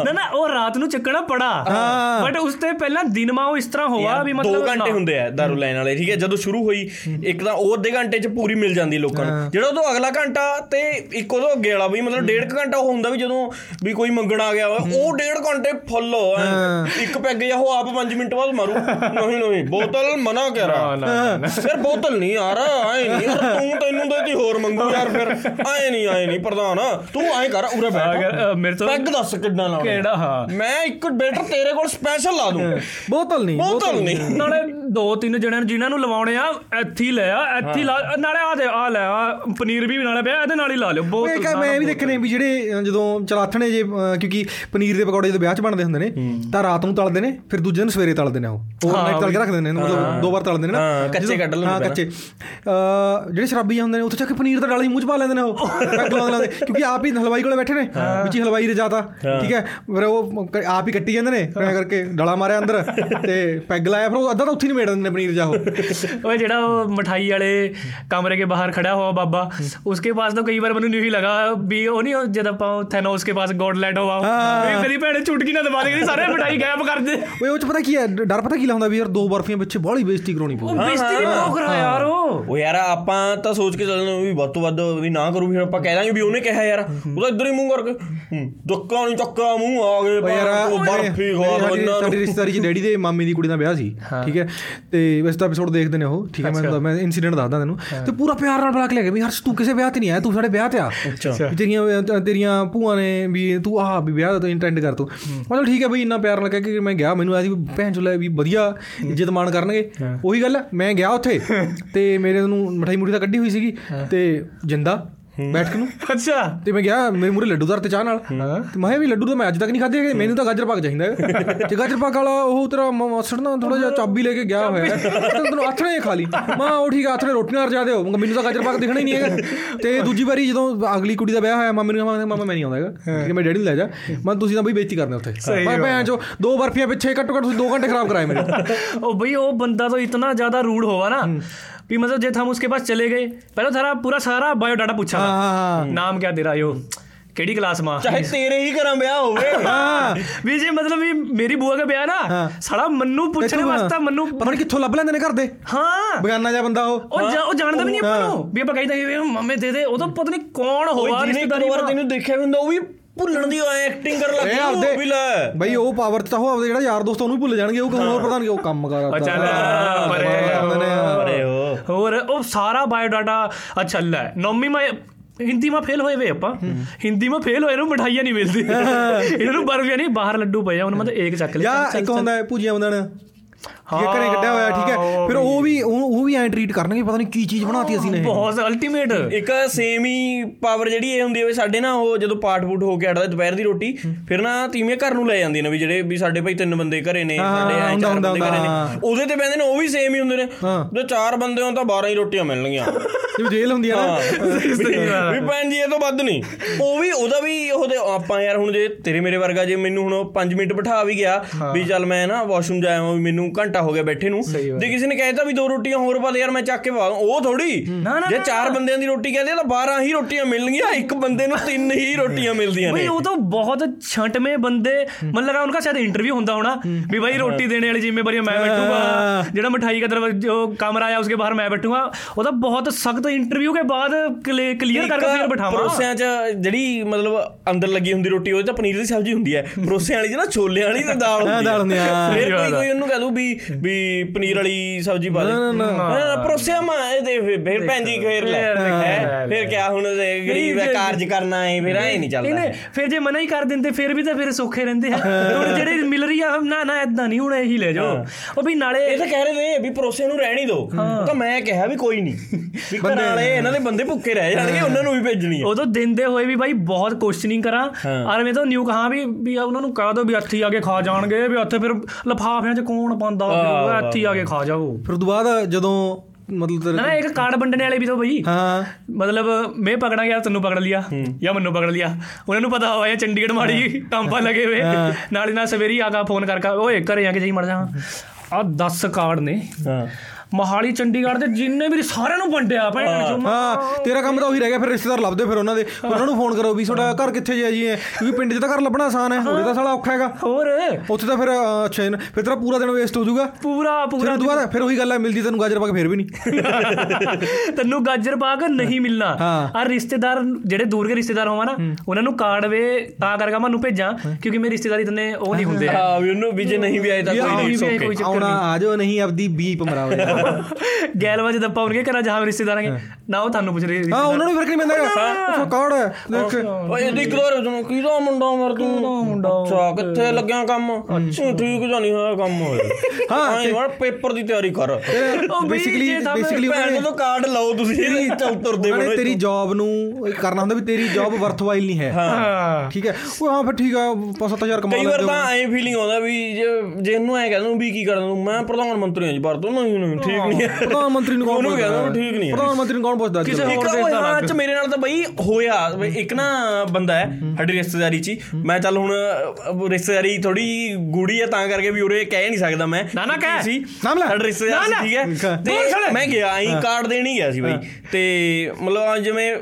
ਨਾ ਨਾ ਉਹ ਰਾਤ ਨੂੰ ਚੱਕਣਾ ਪੜਾ। ਹਾਂ। ਬਟ ਉਸ ਤੇ ਪਹਿਲਾਂ ਦਿਨ ਮਾ ਉਹ ਇਸ ਤਰ੍ਹਾਂ ਹੋਆ ਵੀ ਮਤਲਬ 2 ਘੰਟੇ। ਹੁੰਦੇ ਆ ਦਾਰੂ ਲੈਣ ਵਾਲੇ ਠੀਕ ਹੈ? ਜਦੋਂ ਸ਼ੁਰੂ ਹੋਈ ਇੱਕ ਤਾਂ ਉਹ ਅੱਧੇ ਘੰਟੇ ਚ ਪੂਰੀ ਮਿਲ ਜਾਂਦੀ ਲੋਕਾਂ ਨੂੰ। ਜਿਹੜਾ ਉਦੋਂ ਅਗਲਾ ਘੰਟਾ ਤੇ ਇੱਕ ਉਦੋਂ ਅੱਗੇ ਵਾਲਾ ਵੀ ਮਤਲਬ ਡੇਢ ਘੰਟਾ ਉਹ ਹੁੰਦਾ ਵੀ ਜਦੋਂ ਵੀ ਕੋਈ ਮੰਗਣ ਆ ਗਿਆ ਉਹ ਡੇਢ ਘੰਟੇ ਫੁੱਲ ਇੱਕ ਪੈਗ ਜਾਂ ਉਹ ਆਪ 5 ਮਿੰਟ ਬਾਅਦ ਮਾਰੂ। ਨਹੀਂ ਨਹੀਂ ਬੋਤਲ ਮਨਾ ਕਰ। ਨਾ, ਨਾ, ਯਾਰ ਬੋਤਲ ਨਹੀਂ ਯਾਰ ਆਏ ਨਹੀਂ। ਯਾਰ ਤੂੰ ਤੈਨੂੰ ਦੇ ਤੀ ਹੋਰ ਮੰਗੂ ਯਾਰ ਫਿਰ। ਆਏ ਨਹੀਂ ਆਏ ਨਹੀਂ ਪ੍ਰਧਾਨ। ਤੂੰ ਐਂ ਕਰ ਉਰੇ ਬੈਠ। ਮੇਰੇ ਤੋਂ ਪੈਗ ਦੱਸ ਕਿੰਨਾ ਲਾਉਣਾ। ਕਿਹੜਾ ਹਾਂ। ਮੈਂ ਇੱਕ ਬੇਟਰ ਤੇਰੇ ਕੋਲ ਸਪੈਸ਼ਲ ਲਾ ਦੂੰ। ਬੋਤਲ ਨਹੀਂ ਬੋਤਲ ਨਹੀਂ। ਨਾਲੇ ਦੋ ਤਿੰਨ ਜਣਿਆਂ ਨੂੰ ਜਿਨ੍ਹਾਂ ਨੂੰ ਲਵਾਉਣੇ ਆ ਇੱਥੇ ਲੈ ਆ ਇੱਥੇ ਨਾਲੇ ਆ ਦੇ ਆ ਲੈ ਆ ਪਨੀਰ ਵੀ ਨਾਲੇ ਪਿਆ ਇਹਦੇ ਨਾਲ ਹੀ ਲਾ ਲਿਓ ਬਹੁਤ ਉਹ ਇੱਕ ਮੈਂ ਵੀ ਦੇਖਣੇ ਵੀ ਜਿਹੜੇ ਜਦੋਂ ਚਲਾਥਣੇ ਜੇ ਕਿਉਂਕਿ ਪਨੀਰ ਦੇ ਪਕੌੜੇ ਜਦੋਂ ਵਿਆਹ 'ਚ ਬਣਦੇ ਹੁੰਦੇ ਨੇ ਤਾਂ ਰਾਤ ਨੂੰ ਤਲਦੇ ਨੇ ਫਿਰ ਦੂਜੇ ਦਿਨ ਸਵੇਰੇ ਤਲਦੇ ਨੇ ਉਹ। ਓਵਰਨਾਈਟ ਤਲ ਕੇ ਰੱਖਦੇ ਨੇ ਮਤਲਬ ਦੋ ਵਾਰ ਤਲਦੇ ਹੁੰਦੇ ਨੇ? ਨਾ ਕੱਚੇ ਕੱਢ ਲੈਂਦੇ ਹਾਂ ਕੱਚੇ। ਜਿਹੜੇ ਸ਼ਰਾਬੀ ਜਾਂਦੇ ਨੇ ਉੱਥੇ ਚੱਕ ਕੇ ਪਨੀਰ ਦਾ ਡਾਲਾ ਹੀ ਮੂੰਹ ਚ ਪਾ ਲੈਂਦੇ ਨੇ ਉਹ। ਕੱਢ ਲੈਂਦੇ ਕਿਉਂਕਿ ਆਪ ਹੀ ਹਲਵਾਈ ਕੋਲੇ ਬੈਠੇ ਨੇ। ਵਿੱਚ ਹੀ ਹਲਵਾਈ ਰਜਾਤਾ ਠੀਕ ਹੈ? ਫਿਰ ਉਹ ਆਪ ਹੀ ਕੱਟੀ ਜਾਂਦੇ ਨੇ। ਐ ਕਰਕੇ ਡਾਲਾ ਮਾਰਿਆ ਅੰਦਰ ਤੇ ਪੈਗ ਲਾਇਆ। ਫਿਰ ਉਹ ਅੱਧਾ ਤਾਂ ਉੱਥੇ ਹੀ ਮੇੜ ਦਿੰਦੇ ਨੇ ਪਨੀਰ ਜਾ ਉਹ। ਓਏ ਜਿਹੜਾ ਉਹ ਮਠਾਈ ਵਾਲੇ ਕਮਰੇ ਦੇ ਬਾਹਰ ਖੜਾ ਹੋਆ ਬਾਬਾ ਉਸਕੇ ਪਾਸ ਤਾਂ ਕਈ ਵਾਰ ਮੈਨੂੰ ਨਹੀਂ ਲਗਾ ਵੀ ਉਹ ਨਹੀਂ ਜਦ ਆਪਾਂ ਥੈਨੋਸ ਕੇ ਪਾਸ ਗੋਡਲੈਂਡ ਹੋਆ ਇਹ ਮੇਰੀ ਭੈਣੇ ਚੁਟਕੀ ਨਾ ਦਬਾ ਦੇ ਸਾਰੇ ਮਠਾਈ ਗਾਇਬ ਕਰ ਦੇ। ਓਏ ਉਹ ਚ ਪਤਾ ਕੀ ਹੈ? ਡਰ ਪਤਾ ਕੀ ਲਾਉਂਦਾ ਵੀ ਯਾਰ ਦੋ ਬਰਫੀਆਂ ਪਿੱਛੇ ਬੋਲੀ ਬੇਇੱਜ਼ਤੀ ਕਰਾਉਣੀ ਪਊ ਉਹ ਬੇਇੱਜ਼ਤੀ ਵੀ ਬਹੁਤ ਕਰਾ ਯਾਰ ਉਹ? ਉਹ ਯਾਰ ਆਪਾਂ ਤਾਂ ਸੋਚ ਕੇ ਚੱਲਦੇ ਵੀ ਵੱਧ ਤੋਂ ਵੱਧ ਵੀ ਨਾ ਕਰੂ ਫਿਰ ਆਪਾਂ ਕਹਿ ਦਾਂਗੇ ਵੀ ਉਹਨੇ ਕਿਹਾ ਯਾਰ। ਉਹਦਾ ਇੱਧਰ ਹੀ ਮੂੰਹ ਕਰਕੇ ਦੁੱਕਾ ਨਹੀਂ ਚੱਕਾ ਮੂੰਹ ਆ ਗਏ ਯਾਰ ਉਹ ਬਰਫੀ ਖਵਾ ਦੋ ਸਾਡੀ- ਰਿਸ਼ਤੇਦਾਰੀ ਚ ਡੈਡੀ ਦੇ ਮਾਮੇ ਦੀ ਕੁੜੀ ਦਾ ਵਿਆਹ ਸੀ ਠੀਕ ਹੈ? ਤੇ ਵੈਸੇ ਤਾਂ ਐਪੀਸੋਡ ਦੇਖਦੇ ਨੇ ਉਹ ਠੀਕ ਹੈ ਮੈਂ ਮੈਂ ਇਨਸੀਡੈਂਟ ਦੱਸਦਾ ਤੈਨੂੰ। ਤੇ ਪੂਰਾ ਪਿਆਰ ਨਾਲ ਬੁਲਾ ਕੇ ਲੈ ਗਿਆ ਵੀ ਹਰਸ਼ ਤੂੰ ਕਿਸੇ ਵਿਆਹ ਤੇ ਨਹੀਂ ਆਇਆ ਤੂੰ ਸਾਡੇ ਵਿਆਹ ਤੇ ਆ। ਤੇਰੀਆਂ ਤੇਰੀਆਂ ਭੂਆ ਨੇ ਵੀ ਤੂੰ ਆਹ ਵੀ ਵਿਆਹ ਦਾ ਇੰਟੈਂਡ ਕਰ ਤੂੰ। ਮਤਲਬ ਠੀਕ ਹੈ ਬਈ ਇੰਨਾ ਪਿਆਰ ਨਾਲ ਕਹਿ ਕੇ ਮੈਂ ਗਿਆ ਮੈਨੂੰ ਆਇਆ ਸੀ ਭੈਣ ਚੋਲੇ ਵੀ ਵਧੀਆ ਇੱਜ਼ਤ ਮਾਣ ਕਰਨਗੇ। ਉਹੀ ਗੱਲ ਹੈ, ਮੈਂ ਗਿਆ ਉੱਥੇ (laughs) ਤੇ ਮੇਰੇ ਨੂੰ ਮਠਾਈ ਮੁਠੀ ਤਾਂ ਕੱਢੀ ਹੋਈ ਸੀਗੀ ਤੇ ਜਿੰਦਾ ਬੈਠ ਕੇ ਨੂੰ। (laughs) ਅੱਛਾ। ਤੇ ਮੈਂ ਗਿਆ ਮੇਰੇ ਮੂਰੇ ਲੱਡੂ ਤੇ ਚਾਹ ਨਾਲ। ਤੇ ਮੈਂ ਵੀ ਲੱਡੂ ਤਾਂ ਮੈਂ ਅੱਜ ਤੱਕ ਨਹੀਂ ਖਾਦੇ ਮੈਨੂੰ ਤਾਂ ਗਾਜਰ ਪਾਕ ਚਾਹੀਦਾ (laughs) ਤੇ ਗਾਜਰ ਪਾਕ ਵਾਲਾ ਉਹ ਤੇਰਾ ਮਸੜ ਨਾ ਥੋੜਾ ਜਿਹਾ ਚਾਬੀ ਲੈ ਕੇ ਗਿਆ ਹੋਇਆ। ਤੈਨੂੰ ਆਥਣੇ ਖਾ ਲਈ। ਮਾਂ ਉਹ ਠੀਕ ਆਥਣੇ ਰੋਟੀ ਨਾਲ ਰਜਾ ਦਿਓ ਮੈਨੂੰ ਤਾਂ ਗਾਜਰ ਪਾਕ ਦਿਖਣਾ ਹੀ ਨਹੀਂ ਹੈਗਾ। ਤੇ ਦੂਜੀ ਵਾਰੀ ਜਦੋਂ ਅਗਲੀ ਕੁੜੀ ਦਾ ਵਿਆਹ ਹੋਇਆ ਮਾਮੇ ਨੂੰ ਮਾਮਾ ਮੈਂ ਨਹੀਂ ਆਉਂਦਾ ਹੈਗਾ। ਕਿ ਮੈਂ ਡੈਡੀ ਨੂੰ ਲੈ ਜਾ। ਮੈਂ ਤੁਸੀਂ ਤਾਂ ਬਈ ਬੇਇੱਜ਼ਤੀ ਕਰਨੇ ਉੱਥੇ। ਮੈਂ ਭੈਣ ਜੋ ਦੋ ਬਰਫੀਆਂ ਪਿੱਛੇ ਘੱਟੋ ਘੱਟ ਤੁਸੀਂ 2 ਘੰਟੇ ਖਰਾਬ ਕਰਾਏ ਮੇਰੇ। ਉਹ ਬਈ ਉਹ ਬੰਦਾ ਤਾਂ ਇਤਨਾ ਜ਼ਿਆਦਾ ਰੂਡ ਹੋਵਾ ਨਾ। भी मतलब जब हम उसके पास चले गए पहले थारा पूरा सारा बायोडाटा पूछा ਹਾਂ ਹਾਂ नाम क्या तेरा यो केड़ी क्लास में ਚਾਹੇ ਤੇਰੇ ਹੀ ਘਰਾਂ ਵਿਆਹ ਹੋਵੇ ਹਾਂ ਵੀ ਜੇ ਮਤਲਬ ਵੀ ਮੇਰੀ ਬੂਆ ਦਾ ਵਿਆਹ ਨਾ ਸਾਲਾ ਮੰਨੂ ਪੁੱਛਣ ਵਾਸਤਾ ਮੰਨੂ ਪਤਾ ਨਹੀਂ ਕਿੱਥੋਂ ਲੱਭ ਲੈਂਦੇ ਨੇ ਘਰ ਦੇ ਹਾਂ ਬਗਾਨਾ ਜਿਹਾ ਬੰਦਾ ਉਹ ਉਹ ਜਾ- ਉਹ ਜਾਣਦਾ ਵੀ ਨਹੀਂ ਆਪਾਂ ਨੂੰ ਵੀ ਆਪਾਂ ਕਹਿੰਦੇ ਵੀ ਮੰਮੇ ਦੇ ਦੇ ਉਹ ਤਾਂ ਪਤਾ ਨਹੀਂ ਕੌਣ ਹੋਵਾ ਜਿਹਨੇ ਇੱਕ ਰਿਸ਼ਤੇਦਾਰੀ ਵਾਰ ਵਾਲਾ। ਤੈਨੂੰ ਦੇਖਿਆ ਵੀ ਹੁੰਦਾ ਉਹ ਵੀ ਭੁੱਲਣ ਦੀ ਐਕਟਿੰਗ ਕਰਨ ਲੱਗ ਇਹ ਗਿਆ ਉਹ ਆਪਦੇ ਵੀ ਲੈ ਬਈ ਉਹ ਪਾਵਰ ਤਾਂ ਉਹ ਆਪਦੇ ਜਿਹੜਾ ਯਾਰ ਦੋਸਤ ਉਹਨੂੰ ਹੀ ਭੁੱਲ ਜਾਣਗੇ ਉਹ ਕੋਈ ਹੋਰ ਪ੍ਰਧਾਨ ਉਹ ਕੰਮ ਕਰਦਾ ਅੱਛਾ ਲੈ ਪਰੇ ਆਉਂਦੇ ਨੇ ਅਰੇ ਉਹ ਹੋਰ ਉਹ ਸਾਰਾ ਬਾਇਓਡਾਟਾ ਅੱਛਾ ਲੈ ਨੌਵੀਂ ਮੈਂ ਹਿੰਦੀ ਮਾ ਫੇਲ ਹੋਏ ਵੇ ਆਪਾਂ। ਹਿੰਦੀ ਮਾ ਫੇਲ ਹੋਏ ਨੂੰ ਮਠਾਈਆਂ ਨਹੀਂ ਮਿਲਦੀ ਇਹਨਾਂ ਨੂੰ ਬਰਫੀਆਂ ਨਹੀਂ ਬਾਹਰ ਲੱਡੂ ਪਏ ਆ ਉਹਨਾਂ ਮਤਲਬ ਇੱਕ ਚੱਕ ਲਿਆ। ਇੱਕ ਹੁੰਦਾ ਹੈ ਭੁਜੀਆ ਬੰਦਣ ਠੀਕ ਹੈ ਘਰੇ ਕੱਢਿਆ ਹੋਇਆ ਠੀਕ ਹੈ। ਫਿਰ ਉਹ ਵੀ। ਉਹ ਵੀ ਐਂ ਟ੍ਰੀਟ ਕਰਨਗੇ ਪਤਾ ਨਹੀਂ ਕੀ ਚੀਜ਼ ਬਣਾਤੀ ਅਸੀਂ ਨੇ ਬਹੁਤ ਅਲਟੀਮੇਟ ਇੱਕ ਸੇਮ ਹੀ ਪਾਵਰ ਜਿਹੜੀ ਇਹ ਹੁੰਦੀ ਹੈ ਵੀ ਸਾਡੇ ਨਾ ਉਹ ਜਦੋਂ ਪਾਠ ਪੂਟ ਹੋ ਕੇ ਅੜਦਾ ਦੁਪਹਿਰ ਦੀ ਰੋਟੀ ਫਿਰ ਨਾ ਤੀਵੀਆਂ ਘਰ ਨੂੰ ਲੈ ਜਾਂਦੀਆਂ ਨੇ ਵੀ ਜਿਹੜੇ ਵੀ ਸਾਡੇ ਭਾਈ ਤਿੰਨ ਬੰਦੇ ਘਰੇ ਨੇ ਸਾਡੇ ਐ ਚਾਰ ਬੰਦੇ ਘਰੇ। ਨੇ। ਉਹਦੇ ਤੇ ਬੈੰਦੇ ਨੇ ਉਹ ਵੀ ਸੇਮ ਹੀ ਹੁੰਦੇ ਨੇ। ਜੇ ਚਾਰ ਬੰਦੇ ਹੋਣ ਤਾਂ 12 ਹੀ ਰੋਟੀਆਂ ਮਿਲਣਗੀਆਂ। ਜੋ ਜੇਲ੍ਹ ਹੁੰਦੀ ਆ ਨਾ। ਵੀ ਭੈਣ ਜੀ ਇਹ ਤੋਂ ਵੱਧ ਨਹੀਂ। ਉਹ ਵੀ ਉਹਦਾ ਵੀ ਉਹਦੇ ਆਪਾਂ ਯਾਰ ਹੁਣ ਜੇ ਤੇਰੇ ਮੇਰੇ ਵਰਗਾ ਜੇ ਮੈਨੂੰ ਹੁਣ 5 ਮਿੰਟ ਬਿਠਾ ਵੀ ਗਿਆ ਵੀ ਚੱਲ ਮੈਂ ਨਾ ਵਾਸ਼ਰੂਮ ਜਾਇਆ ਹਾਂ ਮੈਨੂੰ ਘੰਟਾ ਹੋ ਗਿਆ ਬੈਠੇ ਨੂੰ। ਜੇ ਕਿਸੇ ਨੇ ਕਹਿਤਾ ਵੀ ਦੋ ਰੋਟੀਆਂ ਹੋਰ ਪਾ ਦੇ ਯਾਰ ਮੈਂ ਚੱਕ ਕੇ ਪਾ ਉਹ ਥੋੜੀ ਜੇ ਚਾਰ ਬੰਦਿਆਂ ਦੀ ਰੋਟੀ ਕਹਦੇ ਤਾਂ 12 ਹੀ ਰੋਟੀਆਂ ਮਿਲਣਗੀਆਂ। ਇੱਕ ਬੰਦੇ ਨੂੰ ਤਿੰਨ ਹੀ ਰੋਟੀਆਂ ਮਿਲਦੀਆਂ ਨੇ। ਉਹ ਤਾਂ ਬਹੁਤ ਛਟਵੇਂ ਬੰਦੇ। ਮਨ ਲਗਾ ਉਹਨਾਂ ਦਾ ਸ਼ਾਇਦ ਇੰਟਰਵਿਊ ਹੁੰਦਾ ਹੋਣਾ। ਵੀ ਭਾਈ ਰੋਟੀ ਦੇਣ ਵਾਲੀ ਜ਼ਿੰਮੇਵਾਰੀ ਮੈਂ ਬੈਠੂਗਾ। ਜਿਹੜਾ ਮਠਾਈ ਕਦਰ ਜੋ ਕਮਰਾ ਆਇਆ ਉਸਕੇ ਬਾਹਰ ਮੈਂ ਬੈਠੂਗਾ। ਉਹਦਾ ਬਹੁਤ ਸਖਤ ਇੰਟਰਵਿਊ ਕੇ ਬਾਅਦ ਕਲੀਅਰ ਕਰਕੇ ਫਿਰ ਬਿਠਾਵਾਂ। ਪਰੋਸਿਆਂ 'ਚ ਜਿਹੜੀ ਮਤਲਬ ਅੰਦਰ ਲੱਗੀ ਹੁੰਦੀ ਰੋਟੀ ਉਹਦੇ 'ਚ ਪਨੀਰ ਦੀ ਸਬਜ਼ੀ ਹੁੰਦੀ ਹੈ। ਪਰੋਸਿਆਂ ਵਾਲੀ ਜਿਹੜਾ ਛੋਲੇ ਵਾਲੀ ਤੇ ਦਾਲ ਹੁੰਦੀ ਹੈ ਦਾਲ ਹੁੰਦੀ ਹੈ ਫਿਰ ਕੋਈ ਕੋਈ ਉਹਨੂੰ ਕਹ ਦੂ ਵੀ ਵੀ ਪਨੀਰ ਵਾਲੀ ਸਬਜ਼ੀ ਪਾ ਦੇ। ਨਾ ਨਾ ਪਰੋਸਿਆਂ ਮਾ ਦੇ ਫਿਰ ਭੈਣ ਜੀ ਖੇਰ ਲੈ। ਫਿਰ ਕਿਆ ਹੁਣ ਗਰੀਬ ਹੈ ਕਾਰਜ ਕਰਨਾ ਹੈ ਫਿਰ ਐ ਨਹੀਂ ਚੱਲਦਾ। ਫਿਰ ਜੇ ਮਨਾ ਹੀ ਕਰ ਦਿੰਦੇ ਫਿਰ ਵੀ ਤਾਂ ਫਿਰ ਸੌਖੇ ਰਹਿੰਦੇ ਆ। ਹੁਣ ਜਿਹੜੇ ਮਿਲ ਰਹੀ ਆ ਨਾ ਨਾ ਐਦਾਂ ਨਹੀਂ ਹੁਣ ਇਹੀ ਲੈ ਜਾਓ। ਉਹ ਵੀ ਨਾਲੇ ਇਹ ਤਾਂ ਕਹਿ ਰਹੇ ਨੇ ਵੀ ਪਰੋਸੇ ਨੂੰ ਰਹਿਣ ਹੀ ਦਿਓ। ਤਾਂ ਮੈਂ ਕਿਹਾ ਵੀ ਕੋਈ ਨਹੀਂ। ਘਰ ਵਾਲੇ ਇਹਨਾਂ ਦੇ ਬੰਦੇ ਭੁੱਖੇ ਰਹਿ ਜਾਣਗੇ ਉਹਨਾਂ ਨੂੰ ਵੀ ਭੇਜਣੀ ਹੈ ਉਦੋਂ ਦਿੰਦੇ ਹੋਏ ਵੀ ਭਾਈ ਬਹੁਤ ਕੁਐਸਚਨਿੰਗ ਕਰਾਂ। ਔਰ ਮੈਂ ਤਾਂ ਨਿਊ ਕਹਾ ਵੀ ਵੀ ਉਹਨਾਂ ਨੂੰ ਕਹ ਦੋ ਵੀ ਇੱਥੇ ਹੀ ਆ ਕੇ ਖਾ ਜਾਣਗੇ ਵੀ ਉੱਥੇ ਫਿਰ ਲਫਾਫਿਆਂ 'ਚ ਕੌਣ ਪਾਉਂਦਾ ਵੀ ਇੱਥੇ ਹੀ ਆ ਕੇ ਖਾ ਜਾਓ। ਫਿਰ ਉਦੋਂ ਬਾਅਦ ਜਦੋਂ ਮਤਲਬ ਤੇਰੇ- ਨਾ ਇੱਕ ਕਾਰਡ ਵੰਡਣੇ ਵਾਲੇ ਵੀ ਤਾਂ ਬਈ। ਹਾਂ। ਮਤਲਬ ਮੈਂ ਪਕੜਾਂ ਗਿਆ ਤੈਨੂੰ ਪਕੜ ਲਿਆ ਜਾਂ ਮੈਨੂੰ ਪਕੜ ਲਿਆ। ਉਹਨਾਂ ਨੂੰ ਪਤਾ ਹੋਇਆ ਚੰਡੀਗੜ੍ਹ ਮਾੜੀ ਕੰਪਾ ਲਗੇ ਹੋਏ। ਨਾਲੇ ਨਾਲ ਸਵੇਰੀ ਆਗਾ ਫੋਨ ਕਰਕੇ ਓਏ ਘਰੇ ਆ ਕੇ ਜਾਈ ਮੜ ਜਾ। ਆ 10 ਕਾਰਡ ਨੇ। ਹਾਂ। ਮਹਾਲੀ ਚੰਡੀਗੜ੍ਹ ਦੇ ਜਿੰਨੇ ਵੀ ਸਾਰਿਆਂ ਨੂੰ ਵੰਡਿਆ ਭੈਣ ਚੋ ਹਾਂ ਤੇਰਾ ਕੰਮ ਤਾਂ ਉਹੀ ਰਹਿ ਗਿਆ ਫਿਰ ਰਿਸ਼ਤੇਦਾਰ ਲੱਭਦੇ ਫਿਰ ਉਹਨਾਂ ਦੇ। ਉਹਨਾਂ ਨੂੰ ਫੋਨ ਕਰੋ ਵੀ ਤੁਹਾਡਾ ਘਰ ਕਿੱਥੇ ਜਿਆ ਜੀ ਹੈ ਕਿਉਂਕਿ ਪਿੰਡ 'ਚ ਤਾਂ ਘਰ ਲੱਭਣਾ ਆਸਾਨ ਹੈ ਉਹਦੇ ਤਾਂ ਸਾਲਾ ਔਖਾ ਹੈਗਾ। ਹੋਰ? ਉੱਥੇ ਤਾਂ ਫਿਰ ਅੱਛਾ ਇਹਨ- ਫਿਰ ਤੇਰਾ ਪੂਰਾ ਦਿਨ ਵੇਸਟ ਹੋ ਜਾਊਗਾ। ਪੂਰਾ ਪੂਰਾ ਬਾਅਦ ਫਿਰ ਉਹੀ ਗੱਲ ਹੈ ਮਿਲਦੀ ਤੈਨੂੰ ਗਾਜਰ ਪਾਕ ਫਿਰ ਵੀ ਨਹੀਂ। (laughs) ਤੈਨੂੰ ਗਾਜਰ ਪਾਕ ਨਹੀਂ ਮਿਲਣਾ। ਆ ਰਿਸ਼ਤੇਦਾਰ ਜਿਹੜੇ ਦੂਰ ਦੇ ਰਿਸ਼ਤੇਦਾਰ ਹੋਵਾ ਨਾ ਉਹਨਾਂ ਨੂੰ ਕਾਰਡ ਵੇ ਤਾਂ ਕਰਕੇ ਮੈਨੂੰ ਭੇਜਾਂ ਕਿਉਂਕਿ ਮੇਰੀ ਰਿਸ਼ਤੇਦਾਰੀ ਤਨੇ ਉਹ ਨਹੀਂ ਹੁੰਦੇ। ਹਾਂ ਵੀ ਉਹਨੂੰ ਵੀ ਜੇ ਨਹੀਂ ਵੀ ਆਏ ਤਾਂ ਕੋਈ ਆਉਣੀ ਨਹੀਂ ਆਉਣਾ ਆ ਜਾਓ ਨਹੀਂ ਆਪਦੀ ਬੀਪ ਮਰਾਓ। ਗੈਲਵਾ ਜਦ ਆਪਾਂ ਉਹਨਕੇ ਘਰਾਂ ਜਹਾਂ ਰਿਸ਼ਤੇਦਾਰਾਂ ਕੇ? ਨਾ ਉਹ ਤੁਹਾਨੂੰ ਪੁੱਛ ਰਹੇ ਹਾਂ ਉਹਨਾਂ ਨੂੰ ਵੀ ਫ਼ਰਕ ਨਹੀਂ ਪੈਂਦਾ ਉਹ ਕਾਰਡ ਹੈ ਦੇਖ। ਓਏ ਇਹਦੀ ਕਿਧਰ ਤੂੰ ਕਿਹਦਾ ਮੁੰਡਾ ਮਰ ਤੂੰ? ਮੁੰਡਾ ਅੱਛਾ ਕਿੱਥੇ ਲੱਗਿਆ ਕੰਮ? ਅੱਛਾ। ਠੀਕ ਜਾਂ ਨਹੀਂ ਹੋਇਆ ਕੰਮ ਹੋਏ ਹਾਂ ਯਾਰ ਪੇਪਰ ਦੀ ਤਿਆਰੀ ਕਰ। ਬੇਸਿਕਲੀ ਜੇ ਤਾਂ ਬੇਸਿਕਲੀ ਭੈਣ ਤੋਂ ਕਾਰਡ ਲਾਓ ਤੁਸੀਂ ਚੱਲ ਤੁਰਦੇ ਉਹਨੇ ਬਣੋ ਤੇਰੀ ਜੌਬ ਨੂੰ ਕਰਨਾ ਹੁੰਦਾ ਵੀ ਤੇਰੀ ਜੌਬ ਵਰਥਵਾਈਲ ਨਹੀਂ ਹੈ। ਹਾਂ। ਠੀਕ ਹੈ। ਉਹ ਹਾਂ ਫਿਰ ਠੀਕ ਆ 5-7000 ਕਮਾ ਕਈ ਵਾਰ ਲੈਂਦੇ ਤਾਂ ਐਂ ਫੀਲਿੰਗ ਆਉਂਦਾ ਵੀ ਜੇ ਜੇ ਇਹਨੂੰ ਐ ਕਹਿੰਦਾ ਵੀ ਕੀ ਕਰਦਾ ਤੂੰ ਮੈਂ ਪ੍ਰਧਾਨ ਮੰਤਰੀ ਹਾਂ ਜੀ ਭਾਰਤ ਤੋਂ ਨਹੀਂ ਨਹੀਂ ਠੀਕ ਨਹੀਂ ਪ੍ਰਧਾਨ ਮੰਤਰੀ ਨੂੰ ਕੌਣ ਉਹਨੂੰ ਕਹਿੰਦਾ ਠੀਕ ਨਹੀਂ ਪ੍ਰਧਾਨ ਮੰਤਰੀ ਨੂੰ ਕੌਣ ਪੁੱਛਦਾ ਕਿਸੇ ਹੋਰ ਦਾ ਹਾਂ ਅਲੱਗ। ਚ ਮੇਰੇ ਨਾਲ ਤਾਂ ਬਈ ਹੋਇਆ। ਇੱਕ ਨਾ ਬੰਦਾ ਹੈ ਸਾਡੀ ਰਿਸ਼ਤੇਦਾਰੀ ਚ। ਹੀ। ਮੈਂ ਚੱਲ ਹੁਣ ਰਿਸ਼ਤੇਦਾਰੀ ਥੋੜੀ ਗੂੜੀ ਹੈ ਤਾਂ ਕਰਕੇ ਵੀ ਉਰੇ ਕਹਿ ਨਹੀਂ ਸਕਦਾ ਮੈਂ ਨਾ, ਨਾ ਕਹਿ। ਸੀ ਨਾਮ ਲੈ। ਸਾਡਾ ਰਿਸ਼ਤੇਦਾਰ ਠੀਕ। ਹੈ? ਤੇ ਮੈਂ ਗਿਆ ਆਈ ਕਾਰਡ ਦੇਣ ਹੀ ਗਿਆ ਸੀ ਬਈ ਤੇ ਮਤਲਬ ਜਿਵੇਂ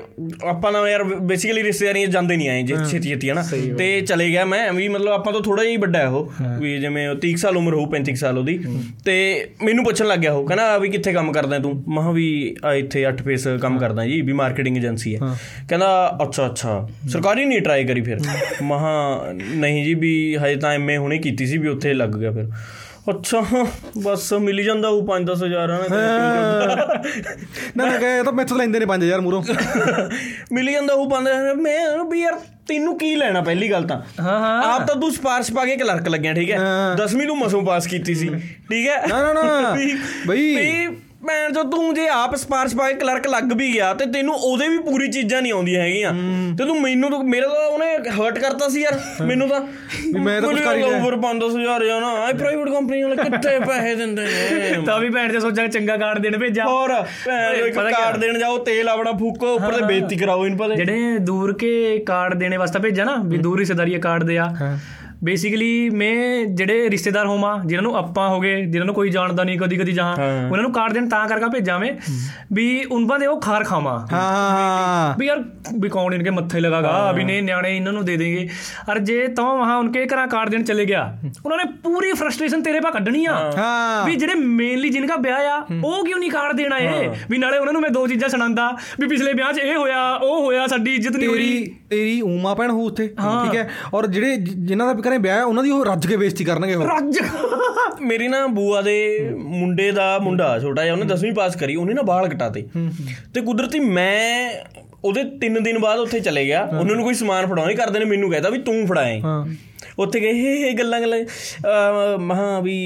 ਆਪਾਂ ਨਾ ਯਾਰ ਬੇਸਿਕਲੀ ਰਿਸ਼ਤੇਦਾਰੀਆਂ ਜਾਂਦੇ ਨਹੀਂ ਆਏ ਜੇ ਛੇਤੀ ਛੇਤੀ ਹੈ ਨਾ ਤੇ ਚਲੇ ਗਿਆ ਮੈਂ ਵੀ ਮਤਲਬ ਆਪਾਂ ਤੋਂ ਥੋੜਾ ਜਿਹਾ ਹੀ ਵੱਡਾ ਹੈ ਉਹ ਵੀ ਜਿਵੇਂ 30 ਸਾਲ ਉਮਰ ਹੋਊ 35 ਸਾਲ ਉਹਦੀ। ਤੇ ਮੈਨੂੰ ਪੁੱਛਣ ਲੱਗ ਗਿਆ ਉਹ ਕਹਿੰਦਾ ਵੀ ਕਿੱਥੇ ਕੰਮ ਕਰਦਾ ਹੈ ਤੂੰ ਮਹਾ ਵੀ ਆ ਇੱਥੇ 8 ਫੇਸ ਕੰਮ ਕਰਦਾ ਜੀ ਵੀ ਮਾਰਕੀਟਿੰਗ ਏਜੰਸੀ ਹੈ। ਕਹਿੰਦਾ ਅੱਛਾ ਅੱਛਾ। ਸਰਕਾਰੀ ਨਹੀਂ ਟਰਾਈ ਕਰੀ ਫਿਰ। ਮਹਾ ਨਹੀਂ ਜੀ ਵੀ ਹਜੇ ਤਾਂ ਐਮਏ ਹੁਣੇ ਕੀਤੀ ਸੀ ਵੀ ਉੱਥੇ ਲੱਗ ਗਿਆ ਫਿਰ। ਅੱਛਾ ਬਸ ਮਿਲ ਜਾਂਦਾ ਉਹ 5-10 ਹਜ਼ਾਰ ਨਾ ਨਾ ਕਹੇ ਤਾਂ ਮੈਥੋਂ ਲੈਂਦੇ ਨੇ 5000 ਮੂਰੋਂ ਮਿਲ ਜਾਂਦਾ ਉਹ 5000 ਮੈਂ ਵੀ ਯਾਰ ਤੈਨੂੰ ਕੀ ਲੈਣਾ ਪਹਿਲੀ ਗੱਲ ਤਾਂ? ਹਾਂ ਹਾਂ। ਆਪ ਤਾਂ ਤੂੰ ਸਪਾਰਸ਼ ਪਾ ਕੇ ਕਲਰਕ ਲੱਗਿਆ ਠੀਕ ਹੈ? ਹਾਂ। 10ਵੀਂ ਨੂੰ ਮਸੋਂ ਪਾਸ ਕੀਤੀ ਸੀ ਠੀਕ ਹੈ? ਨਾ ਨਾ ਨਾ। ਬਈ। ਮੈਂ ਜੋ ਤੂੰ ਜੇ ਆਪ ਸਪਾਰਸ਼ ਪਾ ਕੇ ਕਲਰਕ ਲੱਗ ਵੀ ਗਿਆ ਤੇ ਤੈਨੂੰ ਉਹਦੇ ਵੀ ਪੂਰੀ ਚੀਜ਼ਾਂ ਨਹੀਂ ਆਉਂਦੀਆਂ ਹੈਗੀਆਂ। ਤੇ ਤੂੰ ਮੈਨੂੰ ਤਾਂ ਮੇਰਾ ਤਾਂ ਉਹਨੇ ਹਰਟ ਕਰਤਾ ਸੀ ਯਾਰ ਮੈਨੂੰ ਤਾਂ। ਵੀ ਮੈਂ ਤਾਂ ਕੁਛ ਕਰ ਹੀ ਲਿਆ। over 5000 ਜਾਂ ਨਾ ਇਹ ਪ੍ਰਾਈਵੇਟ ਕੰਪਨੀ ਵਾਲੇ ਕਿੱਥੇ ਪੈਸੇ ਦਿੰਦੇ ਨੇ? ਤਾਂ ਵੀ ਭੈਣ ਦੇ ਸੋਚਾਂ ਕਿ ਚੰਗਾ ਕਾਰਡ ਦੇਣ ਭੇਜਾ। ਹੋਰ ਭੈਣ ਇੱਕ? ਕਾਰਡ ਦੇਣ ਜਾਓ ਤੇਲ ਆਪਣਾ ਫੂਕੋ ਉੱਪਰ ਤੇ ਬੇਇੱਜ਼ਤੀ ਕਰਾਓ ਇਹਨੂੰ ਪਤਾ ਜਿਹੜੇ ਦੂਰ ਕੇ ਕਾਰਡ ਦੇਣੇ ਵਾਸਤੇ ਭੇਜਾ ਨਾ ਵੀ ਦੂਰ ਰਿਸ਼ਤੇਦਾਰੀ ਕਾਰਡ ਦਿਆ ਬੇਸਿਕਲੀ ਮੈਂ ਜਿਹੜੇ ਰਿਸ਼ਤੇਦਾਰ ਹੋਵਾਂ ਜਿਨ੍ਹਾਂ ਨੂੰ ਆਪਾਂ ਹੋਗੇ ਜਿਨ੍ਹਾਂ ਨੂੰ ਕੋਈ ਜਾਣਦਾ ਨਹੀਂ ਕਦੀ ਕਦੀ ਜਹਾਂ ਉਹਨਾਂ ਨੂੰ ਕਾਰਡ ਦੇਣ ਤਾਂ ਕਰਕੇ ਭੇਜਾਵੇਂ ਵੀ ਉਹਨਾਂ ਦੇ ਉਹ ਖਾਰ ਖਾਵਾਂ। ਹਾਂ ਵੀ ਯਾਰ ਵੀ ਕੌਣ ਇਨਕੇ ਮੱਥੇ ਲਗਾਗਾ ਅਭੀ ਨੇ ਨਿਆਣੇ ਇਹਨਾਂ ਨੂੰ ਦੇ ਦੇਗੇ ਅਰ ਜੇ ਤਾਂ ਵਹਾਂ ਉਨਕੇ ਘਰਾਂ ਕਾਰਡ ਦੇਣ ਚਲੇ ਗਿਆ ਉਹਨਾਂ ਨੇ ਪੂਰੀ ਫਰਸਟ੍ਰੇਸ਼ਨ ਤੇਰੇ ਪਾ ਕੱਢਣੀ ਆ। ਵੀ ਜਿਹੜੇ ਮੇਨਲੀ ਜਿਨ੍ਹਾਂ ਦਾ ਵਿਆਹ ਆ ਉਹ ਕਿਉਂ ਨਹੀਂ ਕਾਰਡ ਦੇਣਾ ਏ ਵੀ ਨਾਲੇ ਉਹਨਾਂ ਨੂੰ ਮੈਂ ਦੋ ਚੀਜ਼ਾਂ ਸੁਣਾਉਂਦਾ ਵੀ ਪਿਛਲੇ ਵਿਆਹ 'ਚ ਇਹ ਹੋਇਆ ਉਹ ਹੋਇਆ ਸਾਡੀ ਇੱਜ਼ਤ ਨਹੀਂ ਹੋਈ। ਤੇਰੀ ਊਮਾ ਭੈਣ ਹੋ ਉੱਥੇ ਠੀਕ ਹੈ? ਔਰ ਜਿਹੜੇ ਜਿਨ੍ਹਾਂ ਦਾ ਵੀ ਘਰੇ ਵਿਆਹ ਹੈ ਉਹਨਾਂ ਦੀ ਉਹ ਰੱਜ ਕੇ ਬੇਇੱਜ਼ਤੀ ਕਰਨਗੇ ਉਹ। ਰੱਜ। ਮੇਰੀ ਨਾ ਬੂਆ ਦੇ ਮੁੰਡੇ ਦਾ ਮੁੰਡਾ ਛੋਟਾ ਜਿਹਾ ਉਹਨੇ 10ਵੀਂ ਪਾਸ ਕਰੀ ਉਹਨੇ ਨਾ ਵਾਲ ਕਟਾਤੇ। ਤੇ ਕੁਦਰਤੀ ਮੈਂ ਉਹਦੇ 3 ਦਿਨ ਬਾਅਦ ਉੱਥੇ ਚਲੇ ਗਿਆ ਉਹਨਾਂ ਨੂੰ ਕੋਈ ਸਮਾਨ ਫੜਾਉਣੀ ਕਰਦੇ ਨੇ ਮੈਨੂੰ ਕਹਿੰਦਾ ਵੀ ਤੂੰ ਫੜਾਏ। ਹਾਂ। ਉੱਥੇ ਗਏ ਹੇ ਹੇ ਗੱਲਾਂ ਗੱਲਾਂ ਮਹਾਂ ਵੀ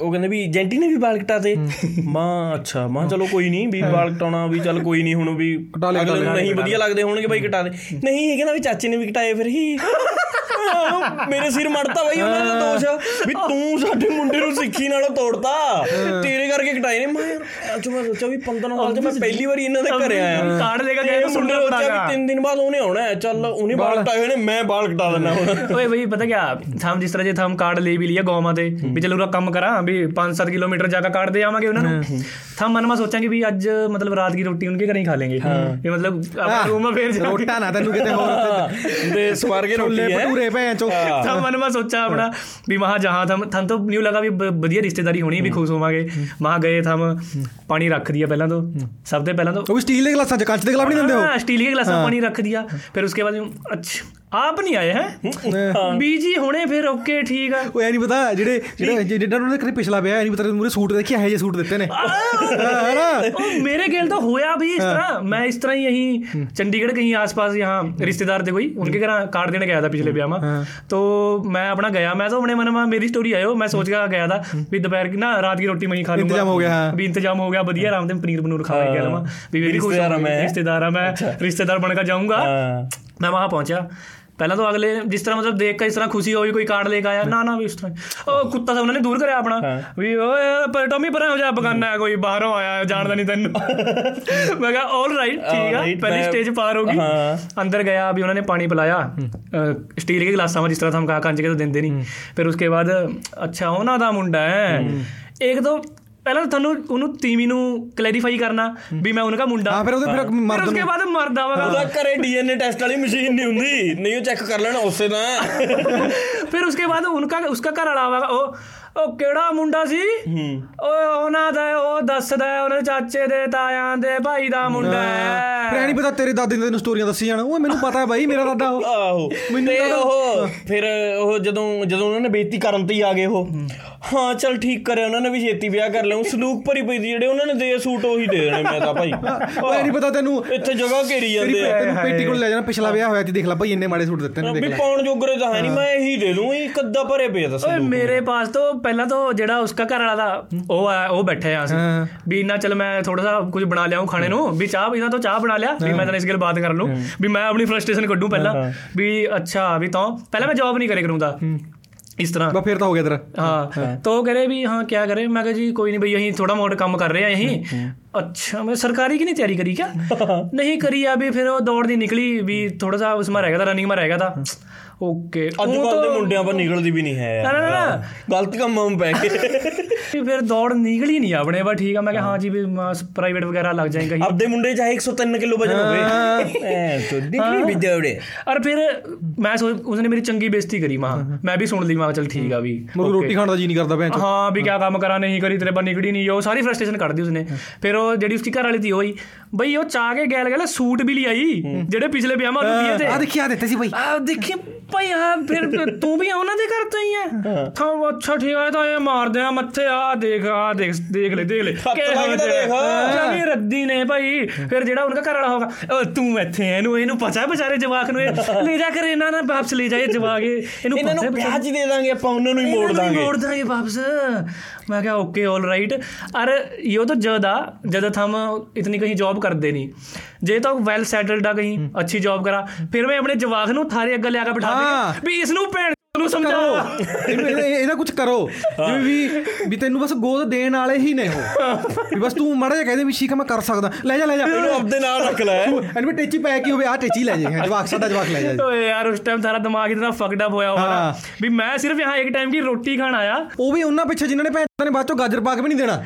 ਉਹ ਕਹਿੰਦੇ ਵੀ ਜੈਂਟੀ ਨੇ ਵੀ ਵਾਲ ਕਟਾਤੇ ਮਾਂ ਅੱਛਾ ਮਾਂ ਚਲੋ ਕੋਈ ਨਹੀਂ ਵੀ ਵਾਲ ਕਟਾਉਣਾ ਵੀ ਚੱਲ ਕੋਈ ਨਹੀਂ ਹੁਣ ਵੀ ਅਗਲੇ ਕਟਾ ਨੂੰ ਨਹੀਂ ਵਧੀਆ ਲੱਗਦੇ ਹੋਣਗੇ ਬਾਈ ਕਟਾ ਦੇ। ਨਹੀਂ ਇਹ ਕਹਿੰਦਾ ਵੀ ਚਾਚੇ ਨੇ ਵੀ ਕਟਾਏ ਫਿਰ ਹੀ। (laughs) ਮੇਰੇ ਸਿਰ ਮੜਤਾ ਬਾਈ ਉਹਨਾਂ ਦਾ ਦੋਸ਼। ਵੀ ਤੂੰ ਸਾਡੇ ਮੁੰਡੇ ਨੂੰ ਸਿੱਖੀ ਨਾਲ ਤੋੜਤਾ। ਤੇਰੇ ਕਰਕੇ ਕਟਾਏ ਨੇ। ਮੈਂ ਯਾਰ ਅੱਜ ਮੈਂ ਸੋਚਿਆ ਵੀ 15 ਸਾਲ ਚ ਮੈਂ ਪਹਿਲੀ ਵਾਰੀ ਇਹਨਾਂ ਦੇ ਘਰੇ ਆਇਆ। ਕਾਰਡ ਲੈ ਕੇ ਗਿਆ ਮੁੰਡੇ ਨੂੰ ਚਾਹ ਤਿੰਨ ਦਿਨ ਬਾਅਦ ਉਹਨੇ ਆਉਣਾ ਹੈ। ਚੱਲ ਉਹਨੇ ਬਾਲ ਕਟਾਏ ਹੋਏ ਨੇ ਮੈਂ ਬਾਲ ਕਟਾ ਦਿੰਦਾ ਹੁਣ। ਓਏ ਬਈ ਪਤਾ ਕਿਆ? ਥਾਮ ਜਿਸ ਤਰ੍ਹਾਂ ਜੇ ਥਾਮ ਕਾਰਡ ਲੈ ਵੀ ਲਿਆ ਗੌਮਾ ਦੇ ਵੀ ਚਲੋ ਉਰਾ ਕੰਮ ਕਰਾਂ ਵੀ 5-7 ਕਿਲੋਮੀਟਰ ਜਾ ਕੇ ਕਾਰਡ ਦੇ ਆਵਾਂਗੇ ਉਹਨਾਂ ਨੂੰ। ਥਾਮ ਮਨ ਮਾ ਸੋਚਾਂਗੇ ਵੀ ਅੱਜ ਮਤਲਬ ਰਾਤ ਦੀ ਰੋਟੀ ਉਹਨਾਂ ਦੇ ਘਰੇ ਹੀ ਖਾ ਲੇਂਗੇ। ਇਹ ਮਤਲਬ ਆਪਾਂ ਰੂਮ ਫੇਰ ਰੋਟਾ ਨਾ ਤੈਨੂੰ ਕਿਤੇ ਹੋਰ ਤੇ ਸਵਰਗੇ ਰੋਟੀ ਹੈ। ਨੇ ਭੈਣ ਚੋ ਤਾਂ ਮਨ ਮੈਂ ਸੋਚਾ ਆਪਣਾ ਵੀ ਮਹਾ ਜਹਾਂ ਥਮ ਥਨ ਤੋਂ ਨਿਊ ਲਗਾ ਵੀ ਵਧੀਆ ਰਿਸ਼ਤੇਦਾਰੀ ਹੋਣੀ ਵੀ ਖੁਸ਼ ਹੋਵਾਂਗੇ। ਮਹਾ ਗਏ ਥਮ ਪਾਣੀ ਰੱਖ ਦਿਆ ਪਹਿਲਾਂ ਤੋਂ। ਸਭ ਤੋਂ ਪਹਿਲਾਂ ਤੋਂ। ਉਹ ਸਟੀਲ ਦੇ ਗਲਾਸਾਂ ਚ ਕੱਚ ਦੇ ਗਲਾਸ ਨਹੀਂ ਦਿੰਦੇ ਹੋ ਹਾਂ ਸਟੀਲ ਦੇ ਗਲਾਸਾਂ ਪਾਣੀ ਰੱਖ ਦਿਆ। ਫਿਰ ਉਸਕੇ ਬਾਅਦ ਅੱਛਾ। अच्छा आप नहीं आए हैं बीजी होने फिर ओके ठीक है ਉਹ ਐ ਨਹੀਂ ਪਤਾ ਜਿਹੜੇ ਜਿਹੜੇ ਜਿਹੜਾ ਉਹਨਾਂ ਦੇ ਘਰੇ ਪਿਛਲਾ ਵਿਆਹ ਐ ਨਹੀਂ ਪਤਾ ਮੂਰੇ ਸੂਟ ਦੇਖਿਆ ਹੈ ਜੇ ਸੂਟ ਦਿੱਤੇ ਨੇ ਹਾਂ ਨਾ ओ, मेरे खेल तो होया भी इस तरह मैं इस तरह ही यहीं चंडीगढ़ कहीं आसपास यहाँ रिश्तेदार थे कोई उनके घर कार्ड देने गया था पिछले ब्याह में तो मैं अपना गया मैं तो अपने मन में मेरी स्टोरी आयो मैं सोच के गया था भी दोपहर की ना रात की रोटी मैं ही खा लूंगा इंतजाम हो गया, हाँ। भी इंतजाम हो गया बढ़िया आराम से पनीर पनूर खा गया मैं भी मेरी खुश रिश्तेदार हो गई, मैं। रिश्तेदार है मैं रिश्तेदार बनकर जाऊंगा (laughs) मैं वहां पहुंचा ਪਹਿਲਾਂ ਤਾਂ ਅਗਲੇ ਜਿਸ ਤਰ੍ਹਾਂ ਮਤਲਬ ਦੇਖ ਕੇ ਇਸ ਤਰ੍ਹਾਂ ਖੁਸ਼ੀ ਹੋਈ ਕੋਈ ਕਾਰਡ ਲੈ ਕੇ ਆਇਆ ਨਾ ਨਾ ਵੀ ਇਸ ਤਰ੍ਹਾਂ ਉਹ ਕੁੱਤਾ ਤਾਂ ਉਹਨਾਂ ਨੇ ਦੂਰ ਕਰਿਆ ਆਪਣਾ ਵੀ ਓਏ ਪਰ ਟੋਮੀ ਪਰਾਂ ਹੋ ਜਾ ਬਗਾਨਾ ਹੈ ਕੋਈ ਬਾਹਰੋਂ ਆਇਆ ਜਾਣਦਾ ਨਹੀਂ ਤੈਨੂੰ ਮੈਂ ਕਿਹਾ ਆਲ ਰਾਈਟ ਠੀਕ ਆ Alright, ਪਹਿਲੀ ਮੈਂ- ਸਟੇਜ ਪਾਰ ਹੋ ਗਈ ਹਾਂ। ਅੰਦਰ ਗਿਆ ਵੀ ਉਹਨਾਂ ਨੇ ਪਾਣੀ ਪਿਲਾਇਆ ਅ, ਸਟੀਲ ਕੇ ਗਲਾਸਾਂ ਵਿੱਚ ਜਿਸ ਤਰ੍ਹਾਂ ਹਮ ਕਾ ਕੰਚ ਕੇ ਤਾਂ ਦਿੰਦੇ ਨਹੀਂ ਫਿਰ ਉਸਕੇ ਬਾਅਦ ਅੱਛਾ ਉਹਨਾਂ ਦਾ ਮੁੰਡਾ ਹੈ ਇੱਕ ਦੋ ਪਹਿਲਾਂ ਤੁਹਾਨੂੰ ਉਹਨੂੰ ਤੀਵੀਂ ਨੂੰ ਕਲੈਰੀਫਾਈ ਕਰਨਾ ਵੀ ਮੈਂ ਉਹਨਾਂ ਦਾ ਮੁੰਡਾ। ਹਾਂ ਫਿਰ ਉਹਦੇ ਫਿਰ ਮਰਦ ਉਸਕੇ ਨੂੰ। ਬਾਅਦ ਮਰਦਾ ਵਾ। ਉਹਦਾ ਘਰੇ ਡੀਐਨਏ ਟੈਸਟ ਵਾਲੀ ਮਸ਼ੀਨ ਨਹੀਂ ਹੁੰਦੀ। ਨਹੀਂ ਉਹ ਚੈੱਕ ਕਰ ਲੈਣਾ ਉਸੇ ਦਾ (laughs) ਫਿਰ ਉਸਕੇ ਬਾਅਦ ਉਨਕਾ ਉਸਕਾ ਘਰ ਵਾਲਾ ਆਵੇਗਾ ਉਹ ਉਹ ਕਿਹੜਾ ਮੁੰਡਾ ਸੀ? ਓਏ ਉਹਨਾਂ ਦਾ ਉਹ ਦੱਸਦਾ ਹੈ, ਉਹਨਾਂ ਦੇ ਚਾਚੇ ਦੇ ਤਾਇਆਂ ਦੇ ਭਾਈ ਦਾ ਮੁੰਡਾ ਹੈ। ਨਹੀਂ ਪਤਾ ਤੇਰੇ ਦਾਦੇ ਨੇ ਤੈਨੂੰ ਸਟੋਰੀਆਂ ਦੱਸੀ ਜਾਣ ਉਹ ਮੈਨੂੰ ਪਤਾ ਹੈ ਬਾਈ ਮੇਰਾ ਦਾਦਾ ਉਹ। ਆਹੋ। ਮੈਨੂੰ ਤੇ ਤਾਂ- ਉਹ ਫਿਰ ਉਹ ਜਦੋਂ ਜਦੋਂ ਉਹਨਾਂ ਨੇ ਬੇਇੱਜ਼ਤੀ ਕਰਨ ਤੇ ਹੀ ਆ ਗਏ ਉਹ। ਹਾਂ। ਚਲ ਠੀਕ ਕਰਿਆ ਉਹਨਾਂ ਨੇ ਵੀ ਛੇਤੀ ਵਿਆਹ ਕਰ ਲਿਆ। ਉਹ ਸਲੂਕ ਭਰੀ ਪਈ ਜਿਹੜੇ ਉਹਨਾਂ ਨੇ ਦੇ ਸੂਟ ਉਹੀ ਦੇ ਦੇਣੇ ਮੈਂ ਤਾਂ ਭਾਈ। ਇਹ ਨਹੀਂ ਪਤਾ ਤੈਨੂੰ ਇੱਥੇ ਜਗ੍ਹਾ ਘੇਰੀ ਤੇਰੀ ਜਾਂਦੇ ਆ। ਤੈਨੂੰ ਪੇਟੀ ਕੋਲ ਲੈ ਜਾਣਾ ਪਿਛਲਾ ਵਿਆਹ ਹੋਇਆ ਸੀ ਦੇਖ ਲੈ ਭਾਈ ਇੰਨੇ ਮਾੜੇ ਸੂਟ ਦਿੱਤੇ ਨੇ ਦੇਖ ਵੀ ਲੈ। ਪਾਉਣ ਜੋਗਰੇ ਤਾਂ ਹੈ ਨਹੀਂ ਮੈਂ ਇਹੀ ਦੇ ਦੂੰ ਇਹ ਕੱਦਾ ਭਰੇ ਪਏ ਤਾਂ ਓਏ ਮੇਰੇ ਪਾਸ ਤੋਂ ਪਹਿਲਾਂ ਤਾਂ ਜਿਹੜਾ ਉਸਕਾ ਘਰ ਵਾਲਾ ਦਾ ਉਹ ਆ ਉਹ ਬੈਠੇ ਆ ਅਸੀਂ। ਵੀ ਨਾ ਚਲ ਮੈਂ ਥੋੜਾ ਸਾ ਕੁਝ ਬਣਾ ਲਿਆਉਂ ਖਾਣੇ ਨੂੰ। ਵੀ ਚਾਹ ਪੀਣਾ ਤਾਂ ਚਾਹ ਬਣਾ ਲਿਆ ਵੀ ਮੈਂ ਤਾਂ ਇਸ ਗੱਲ ਬਾਤ ਕਰ ਲੂੰ ਵੀ ਮੈਂ ਆਪਣੀ ਫਰਸਟ੍ਰੇਸ਼ਨ ਕੱਢੂੰ ਪਹਿਲਾਂ। ਵੀ ਅੱਛਾ ਵੀ ਤਾਂ ਪਹਿਲਾਂ ਮੈਂ ਜੌਬ ਨਹੀਂ ਕਰੇ ਕਰੂੰਦਾ ਇਸ ਤਰ੍ਹਾਂ। ਬਾ ਫਿਰ ਤਾਂ ਹੋ ਗਿਆ ਤੇਰਾ। ਹਾਂ। ਤਾਂ ਉਹ ਕਰੇ ਵੀ ਹਾਂ ਕੀ ਕਰੇ? ਮੈਂ ਕਿਹਾ ਜੀ ਕੋਈ ਨਹੀਂ ਬਈ ਅਸੀਂ ਥੋੜਾ ਮੋੜ ਕੰਮ ਕਰ ਰਹੇ ਆ ਅਸੀਂ। ਅੱਛਾ ਮੈਂ ਸਰਕਾਰੀ ਕੀ ਨਹੀਂ ਤਿਆਰੀ ਕਰੀ ਕਿਆ? ਨਹੀਂ ਕਰੀ ਆ ਵੀ ਫਿਰ ਉਹ ਦੌੜ ਦੀ ਨਿਕਲੀ ਵੀ ਥੋੜਾ ਸਾ ਉਸ ਮਾ ਰਹਿ ਗਿਆ ਤਾਂ ਰਨਿੰਗ ਮਾ ਰਹਿ ਗਿਆ ਤਾਂ। ਓਕੇ। ਅੱਜ ਕੱਲ ਦੇ ਮੁੰਡਿਆਂ ਪਰ ਨਿਕਲਦੀ ਵੀ ਨਹੀਂ ਹੈ ਯਾਰ। ਨਾ ਨਾ ਗਲਤ ਕੰਮਾਂ 'ਮ ਪੈ ਗਏ ਫਿਰ ਦੌੜ ਨਿਕਲੀ ਨਹੀਂ ਆਪਣੇ ਬਾ ਠੀਕ ਆ। ਮੈਂ ਕਿਹਾ ਹਾਂ ਜੀ ਵੀ ਪ੍ਰਾਈਵੇਟ ਵਗੈਰਾ ਲੱਗ ਜਾਏਗਾ ਹੀ ਆਪਦੇ ਮੁੰਡੇ ਚਾਹੇ 103 ਕਿਲੋ ਵਜਨ ਹੋਵੇ। ਐ ਤੋ ਨਿਕਲੀ ਵੀ ਦੌੜੇ ਔਰ ਫਿਰ ਮੈਂ ਸੋਚ ਉਸਨੇ ਮੇਰੀ ਚੰਗੀ ਬੇਇੱਜ਼ਤੀ ਕਰੀ ਮਾਂ ਮੈਂ ਵੀ ਸੁਣ ਲਈ ਮਾਂ ਚਲ ਠੀਕ ਆ ਵੀ। ਮਗਰ ਰੋਟੀ ਖਾਣ ਦਾ ਜੀ ਨਹੀਂ ਕਰਦਾ ਭੈਣ ਚੋ। ਹਾਂ ਵੀ ਕਿਆ ਕੰਮ ਕਰਾਂ ਨਹੀਂ ਕਰੀ ਤੇਰੇ ਬਾ ਨਿਕੜੀ ਨਹੀਂ। ਉਹ ਸਾਰੀ ਫਰਸਟ੍ਰੇਸ਼ਨ ਕੱਢਦੀ ਉਸਨੇ। ਫਿਰ ਉਹ ਜਿਹੜੀ ਉਸਦੀ ਘਰ ਵਾਲੀ ਸੀ ਹੋਈ ਬਈ ਉਹ ਚਾਹ ਕੇ ਗੈਲ ਗੈਲ ਸੂਟ ਵੀ ਲਈ ਆਈ ਜਿਹੜੇ ਪਿਛਲੇ ਵਿਆਹ ਮਾ ਰੁਪਈਏ ਤੇ। ਆ ਦੇਖੀ ਆ ਦਿੱਤੇ ਸੀ ਬਈ। ਆ ਦੇਖੀ। ਭਾਈ ਆ ਫਿਰ ਤੂੰ ਵੀ ਉਹਨਾਂ ਦੇ ਘਰ ਤੋਂ ਹੀ ਆ? ਤਾਂ ਅੱਛਾ ਠੀਕ ਆ ਤਾਂ ਇਹ ਮਾਰਦੇ ਆ ਮੱਥੇ ਆ ਦੇਖ ਆ ਦੇਖ ਦੇਖ ਲੈ ਦੇਖ ਲੈ। ਜਾਨੀ ਰੱਦੀ ਨੇ ਭਾਈ ਫਿਰ ਜਿਹੜਾ ਉਹਨਾਂ ਦਾ ਘਰ ਵਾਲਾ ਹੋਗਾ ਤੂੰ ਇੱਥੇ ਐ ਇਹਨੂੰ ਇਹਨੂੰ ਪਤਾ ਵਿਚਾਰੇ ਜਵਾਕ ਨੂੰ ਲੈ ਜਾ ਕਰ ਇਹਨਾਂ ਨਾਲ ਵਾਪਸ ਲੈ ਜਾਏ ਜਵਾਕ ਇਹਨੂੰ ਪਤਾ ਵਿਆਹ ਜੀ ਦੇ ਦਾਂਗੇ ਆਪਾਂ ਉਹਨਾਂ ਨੂੰ ਹੀ ਮੋੜ ਦਾਂਗੇ। ਮੋੜ ਦਾਂਗੇ ਵਾਪਸ। मैं क्या ओके ऑल राइट अरे यो तो जद आ जद हम इतनी कहीं जॉब करते नहीं जे तो वेल सेटल्ड आ कहीं अच्छी जॉब करा फिर मैं अपने जवाक ਨੂੰ ਥਾਰੇ ਅੱਗੇ ਲਿਆ ਕੇ ਬਿਠਾ ਹਾਂ। ਦੇ ਵੀ ਇਸ ਨੂੰ ਭੈਣ ਨੂੰ ਸਮਝਾ ਇਹਨੂੰ- ਇਹਦਾ ਇਹਦਾ ਕੁਝ ਕਰੋ ਜਿਵੇਂ ਵੀ ਵੀ ਤੈਨੂੰ ਬਸ ਗੋਦ ਦੇਣ ਵਾਲੇ ਹੀ ਨੇ ਉਹ ਵੀ ਬਸ ਤੂੰ ਮੜਾ ਜਿਹਾ ਕਹਦੇ ਵੀ ਸ਼ੀਕ ਮੈਂ ਕਰ ਸਕਦਾ ਲੈ ਜਾ ਲੈ ਜਾ ਇਹਨੂੰ ਆਪਦੇ ਨਾਲ ਰੱਖ ਲੈ ਇਹਨੂੰ ਵੀ ਟੇਚੀ ਪੈ ਕੀ ਹੋਵੇ ਆ ਟੇਚੀ ਲੈ ਜਾ ਜਵਾਕ ਸਾਡਾ ਜਵਾਕ ਲੈ ਜਾ ਓਏ ਯਾਰ ਉਸ ਟਾਈਮ ਸਾਰਾ ਦਿਮਾਗ ਇਤਨਾ ਫਕਡ ਅਪ ਹੋਇਆ ਹੋਇਆ ਨਾ ਹਾਂ। ਵੀ ਮੈਂ ਸਿਰਫ यहाँ एक टाइम की रोटी खान आया ਉਹ ਵੀ ਉਹਨਾਂ ਪਿੱਛੇ ਜਿਨ੍ਹਾਂ ਨੇ ਭੈਣ ਨੇ ਬਾਅਦ ਚੋਂ ਗਾਜਰ ਪਾਕ ਵੀ ਨਹੀਂ ਦੇਣਾ।